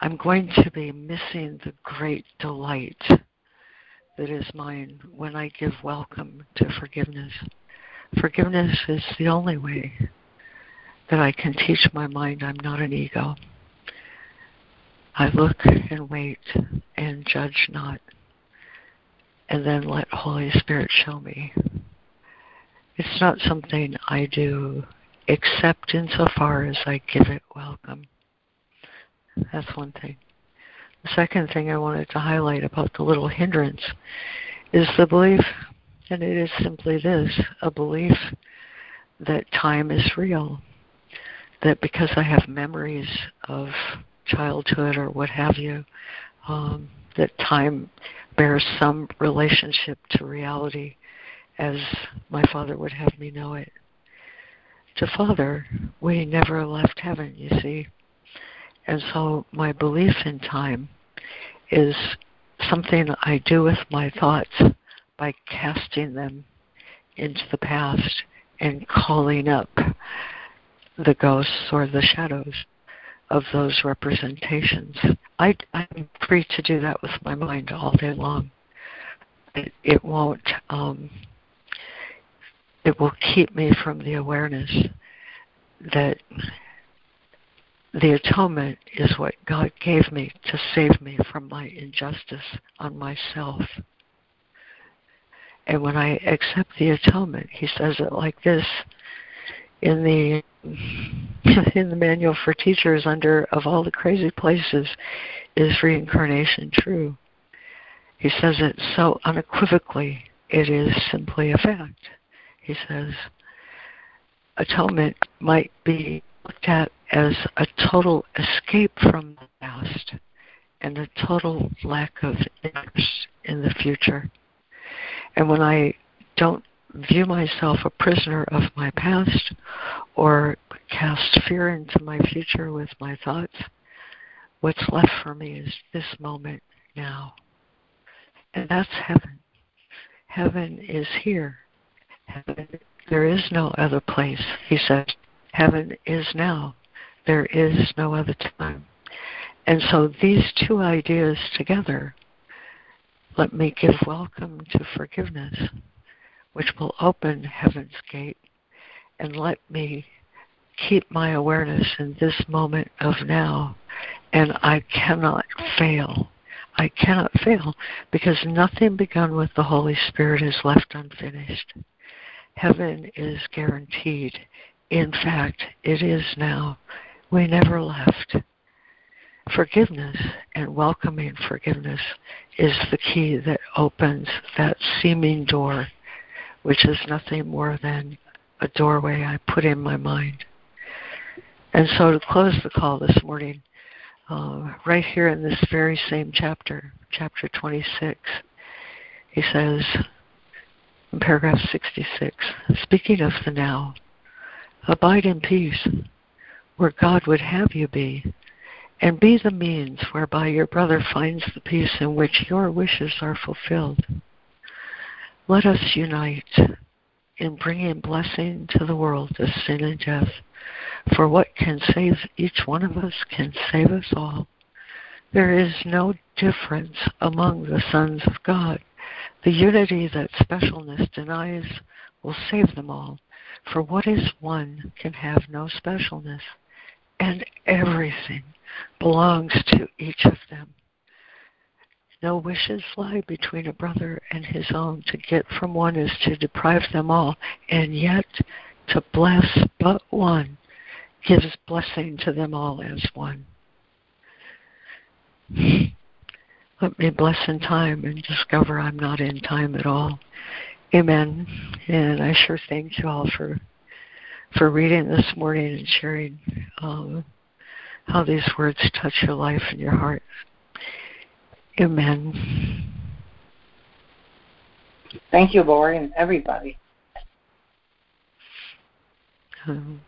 I'm going to be missing the great delight that is mine when I give welcome to forgiveness. Forgiveness is the only way that I can teach my mind I'm not an ego. I look and wait and judge not. And then let Holy Spirit show me. It's not something I do except insofar as I give it welcome. That's one thing. The second thing I wanted to highlight about the little hindrance is the belief, and it is simply this a belief that time is real. That because I have memories of childhood or what have you, um, that time bears some relationship to reality as my Father would have me know it. To Father, we never left heaven, you see. And so my belief in time is something I do with my thoughts by casting them into the past and calling up the ghosts or the shadows of those representations. I, I'm free to do that with my mind all day long. It, it won't. Um, it will keep me from the awareness that the atonement is what God gave me to save me from my injustice on myself. And when I accept the atonement, he says it like this in the in the manual for teachers under of all the crazy places is reincarnation true. He says it so unequivocally it is simply a fact. He says atonement might be looked at as a total escape from the past and a total lack of interest in the future. And when I don't view myself a prisoner of my past or cast fear into my future with my thoughts, what's left for me is this moment now. And that's heaven. Heaven is here. Heaven, there is no other place. He said, Heaven is now. There is no other time. And so these two ideas together let me give welcome to forgiveness, which will open heaven's gate and let me keep my awareness in this moment of now. And I cannot fail. I cannot fail because nothing begun with the Holy Spirit is left unfinished. Heaven is guaranteed. In fact, it is now. We never left. Forgiveness and welcoming forgiveness is the key that opens that seeming door, which is nothing more than a doorway I put in my mind. And so to close the call this morning, uh, right here in this very same chapter, chapter 26, he says in paragraph 66, speaking of the now, abide in peace where God would have you be and be the means whereby your brother finds the peace in which your wishes are fulfilled. Let us unite in bringing blessing to the world of sin and death, for what can save each one of us can save us all. There is no difference among the sons of God. The unity that specialness denies will save them all, for what is one can have no specialness, and everything belongs to each of them. No wishes lie between a brother and his own. To get from one is to deprive them all, and yet to bless but one gives blessing to them all as one. Let me bless in time and discover I'm not in time at all. Amen. And I sure thank you all for for reading this morning and sharing. Um, how these words touch your life and your heart. Amen. Thank you, Laurie, and everybody. Um,